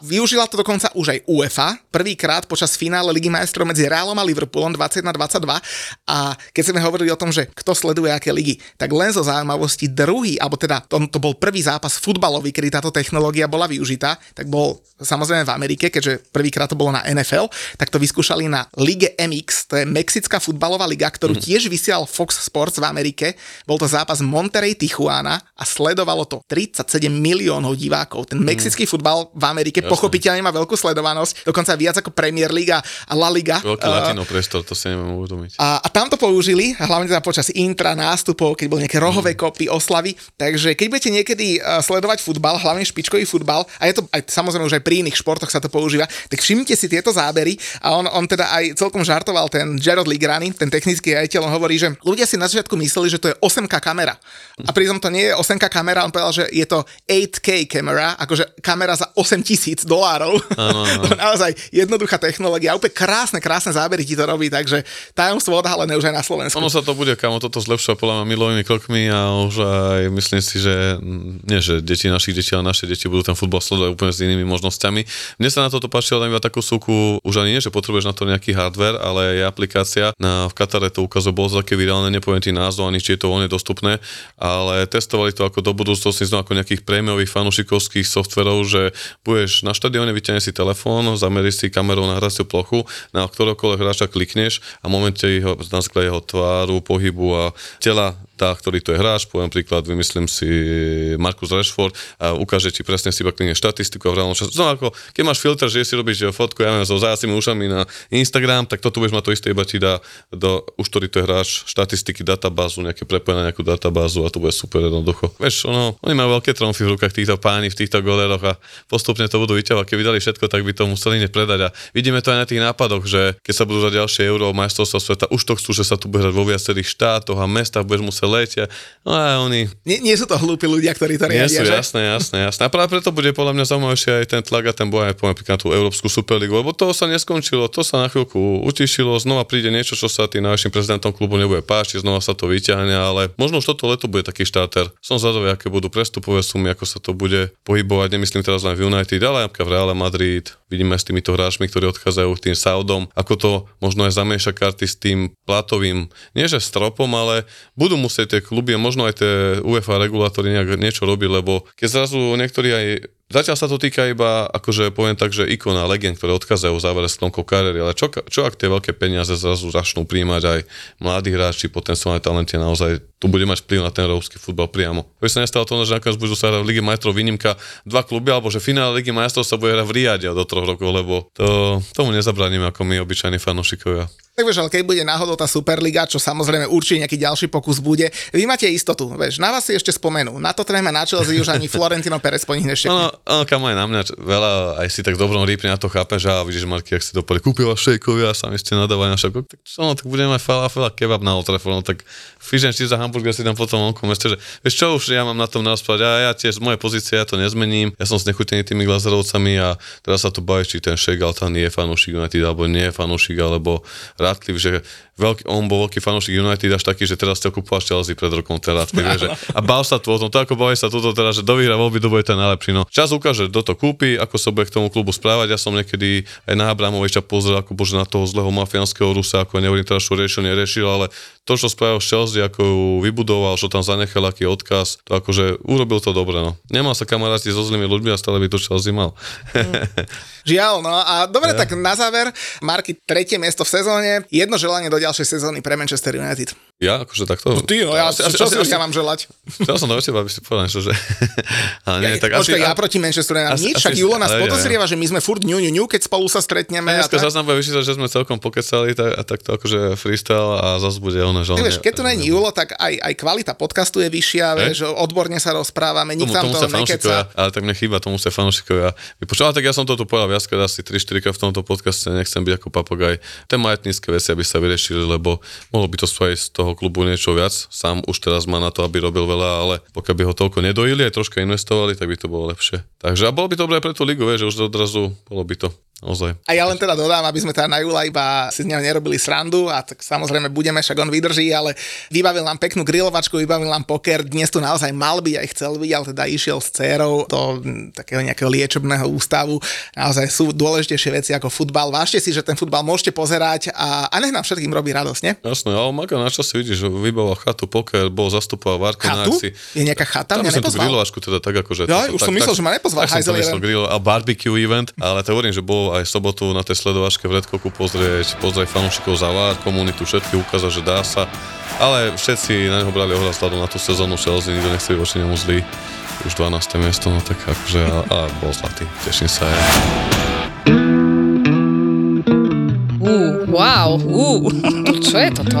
využila to dokonca už aj UEFA, prvýkrát počas finále Ligy majstrov medzi Realom a Liverpoolom 21-22 a keď sme hovorili o tom, že kto sleduje aké ligy, tak len zo zaujímavosti druhý, alebo teda to, to bol prvý zápas futbalový, kedy táto technológia bola využitá, tak bol samozrejme v Amerike, keďže prvýkrát to bolo na NFL, tak to vyskúšali na Lige MX, to je Mexická futbalová liga, ktorú mm. tiež vysielal Fox Sports v Amerike. Bol to zápas Monterey Tijuana a sledovalo to 37 miliónov divákov. Ten mexický mm. futbal v Amerike Jasne. pochopiteľne má veľkú sledovanosť, dokonca viac ako Premier Liga a La Liga. Veľký uh, latino priestor, to si neviem uvedomiť. A, a tam to použili, hlavne teda počas intra, nástupov, keď bol nejaké rohové mm. kopy, oslavy. Takže keď budete niekedy uh, sledovať futbal, hlavne špičkový futbal, a je to aj samozrejme už aj pri iných športoch sa to používa, tak všimnite si tieto zábery a on, on teda aj celkom žartoval ten Jared Ligrani, ten technický riaditeľ, on hovorí, že ľudia si na začiatku mysleli, že to je 8K kamera. A pritom to nie je 8K kamera, on povedal, že je to 8K kamera, akože kamera za 8 tisíc dolárov. [laughs] to je naozaj jednoduchá technológia. Úplne krásne, krásne zábery ti to robí, takže tajomstvo odhalené už aj na Slovensku. Ono sa to bude, kamo, toto zlepšuje podľa mňa milovými krokmi a už aj myslím si, že nie, že deti našich detí, ale naše deti budú ten futbal sledovať úplne s inými možnosťami. Mne sa na toto páčilo, iba takú súku, už ani nie, že potrebuješ na to nejaký hardware, ale je aplikácia. Na, v Katare to ukazuje, bolo také virálne, nepoviem ti názov, ani či je to voľne dostupné, ale testovali to ako do budúcnosti, ako nejakých prémiových fanúšikovských softverov, že budeš na štadióne, vyťahneš si telefón, zameríš si kamerou na hraciu plochu, na ktorokoľvek hráča klikneš a momente jeho, na jeho tváru, pohybu a tela tá, ktorý to je hráč, poviem príklad, vymyslím si Markus Rashford a ukáže ti presne si bakline štatistiku a v reálnom čase. No ako, keď máš filter, že si robíš fotku, ja neviem, so zajacími ušami na Instagram, tak toto budeš mať to isté, iba ti dá do, už ktorý to je hráč, štatistiky, databázu, nejaké prepojené nejakú databázu a to bude super jednoducho. Vieš, ono, oni majú veľké tromfy v rukách týchto páni v týchto goleroch a postupne to budú vyťahovať. Keby dali všetko, tak by to museli nepredať. A vidíme to aj na tých nápadoch, že keď sa budú za ďalšie euro majstrovstvá sveta, už to chcú, že sa tu bude hrať vo viacerých štátoch a mestách, budeš musieť letia. No a oni... Nie, nie sú to hlúpi ľudia, ktorí to riadia, Nie sú, že? jasné, jasné, jasné. A práve preto bude podľa mňa zaujímavejšie aj ten tlak a ten boj aj poviem na tú Európsku Superligu, lebo to sa neskončilo, to sa na chvíľku utišilo, znova príde niečo, čo sa tým najvyšším prezidentom klubu nebude páčiť, znova sa to vyťahne, ale možno už toto leto bude taký štáter. Som zvedavý, aké budú prestupové sumy, ako sa to bude pohybovať, nemyslím teraz len v United, ale aj v Real Madrid, vidíme s týmito hráčmi, ktorí odchádzajú tým Saudom, ako to možno aj zamieša karty s tým platovým, nie že stropom, ale budú musieť tie kluby a možno aj tie UEFA regulátory nejak niečo robiť, lebo keď zrazu niektorí aj Zatiaľ sa to týka iba, akože poviem tak, že ikona, legend, ktoré odchádzajú v závere sklonkou kariéry, ale čo, čo ak tie veľké peniaze zrazu začnú príjmať aj mladí hráči, potenciálne talentie naozaj tu bude mať vplyv na ten európsky futbal priamo. Už sa nestalo to, že nakoniec budú sa hrať v Lige majstrov výnimka dva kluby, alebo že finále Ligy majstrov sa bude hrať v Riade do troch rokov, lebo to, tomu nezabraníme ako my, obyčajní fanúšikovia. Tak vieš, ale keď bude náhodou tá Superliga, čo samozrejme určite nejaký ďalší pokus bude, vy máte istotu, vieš, na vás si ešte spomenú. Na to tréma na Chelsea už ani Florentino Perez po nich neštekne. No, no, kam aj na mňa veľa, aj si tak dobrom rýpne na to chápe, že a vidíš, Marky, ak si dopadli, kúpila šejkovia a sami ste nadávajú na šako, tak čo, no, tak budeme mať falafel a kebab na Old no, tak fish and cheese a hamburger si tam potom onkom ešte, že vieš čo, už ja mám na tom naspať, a ja tiež z mojej pozície ja to nezmením, ja som znechutený tými glazerovcami a teraz sa tu baví, či ten Shake Altan je fanúšik alebo nie je fanúšik, alebo Radcliffe, že veľký, on bol veľký fanúšik United až taký, že teraz ste kupoval Chelsea pred rokom teraz. Že, a bál sa tu o tom, to ako baví sa toto teraz, že do výhra voľby to bude ten najlepší. No. Čas ukáže, kto to kúpi, ako sa bude k tomu klubu správať. Ja som niekedy aj na Abramoviča pozrel, ako bože na toho zlého mafiánskeho Rusa, ako nehovorím teraz, čo riešil, neriešil, ale to, čo spravil Chelsea, ako ju vybudoval, čo tam zanechal, aký odkaz, to akože urobil to dobre. No. Nemá sa kamaráti so zlými ľuďmi a stále by to Chelsea mal. Žiaľ, no a dobre, ja. tak na záver, Marky, tretie miesto v sezóne, jedno želanie do ďalšej sezóny pre Manchester United. Ja, akože takto? No ty, no ja, asi, čo asi, si ja mám želať? Chcel som do teba, aby si povedal niečo, že... [laughs] ale nie, ja, tak počkaj, asi, ja proti Manchesteru nemám nič, však Julo nás podozrieva, že my sme furt ňu, ňu, ňu, keď spolu sa stretneme. A dneska zase nám bude vyšítať, že sme celkom pokecali tak, a takto akože freestyle a zase bude ono, že... Vieš, keď tu není Julo, tak aj, aj kvalita podcastu je vyššia, vieš, odborne sa rozprávame, nik tam to nekeca. Ale tak mne chýba, tomu sa fanúšikovia vypočúva. Tak ja som to tu povedal viackrát, asi 3-4 krát v tomto podcaste, nechcem byť ako papagaj. Tie majetnícke veci, aby sa vyriešili, lebo mohlo by to spraviť z toho klubu niečo viac sám už teraz má na to, aby robil veľa, ale pokiaľ by ho toľko nedojili, aj troška investovali, tak by to bolo lepšie. Takže a bolo by to dobré pre tú ligu, vieš, že už odrazu bolo by to. Ozaj. A ja len teda dodám, aby sme teda na Jula iba si z neho nerobili srandu a tak samozrejme budeme, však on vydrží, ale vybavil nám peknú grilovačku, vybavil nám poker, dnes tu naozaj mal byť aj chcel byť, ale teda išiel s dcerou do takého nejakého liečebného ústavu. Naozaj sú dôležitejšie veci ako futbal. Vážte si, že ten futbal môžete pozerať a, a nech nám všetkým robí radosť, ne? Jasné, ale Maka na čase vidíš, že vybával chatu, poker, bol zastupoval Varko na akcii. Je nejaká chata? Tam Mňa nepozval. grilovačku teda tak akože... Ja, už som myslel, že ma nepozval, Tak som to myslel, grill a barbecue event, ale to hovorím, že bol aj v sobotu na tej sledovačke v Redkoku pozrieť, pozrieť fanúšikov za VAR, komunitu, všetky ukázať, že dá sa. Ale všetci na neho brali ohľad vzhľadom na tú sezónu Chelsea, nikto nechce byť voči nemu zlý. Už 12. miesto, no tak akože, a, a bol zlatý, teším sa aj. Uh, wow, uh, [laughs] to čo je toto?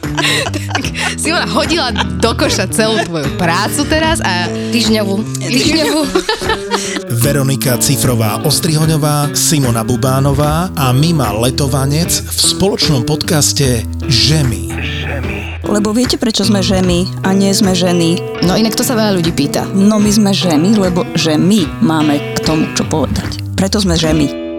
Simona hodila do koša celú tvoju prácu teraz a týždňovú. Týždňovú. Veronika Cifrová Ostrihoňová, Simona Bubánová a Mima Letovanec v spoločnom podcaste Žemy. Lebo viete, prečo sme ženy a nie sme ženy? No inak to sa veľa ľudí pýta. No my sme ženy, lebo že my máme k tomu čo povedať. Preto sme ženy.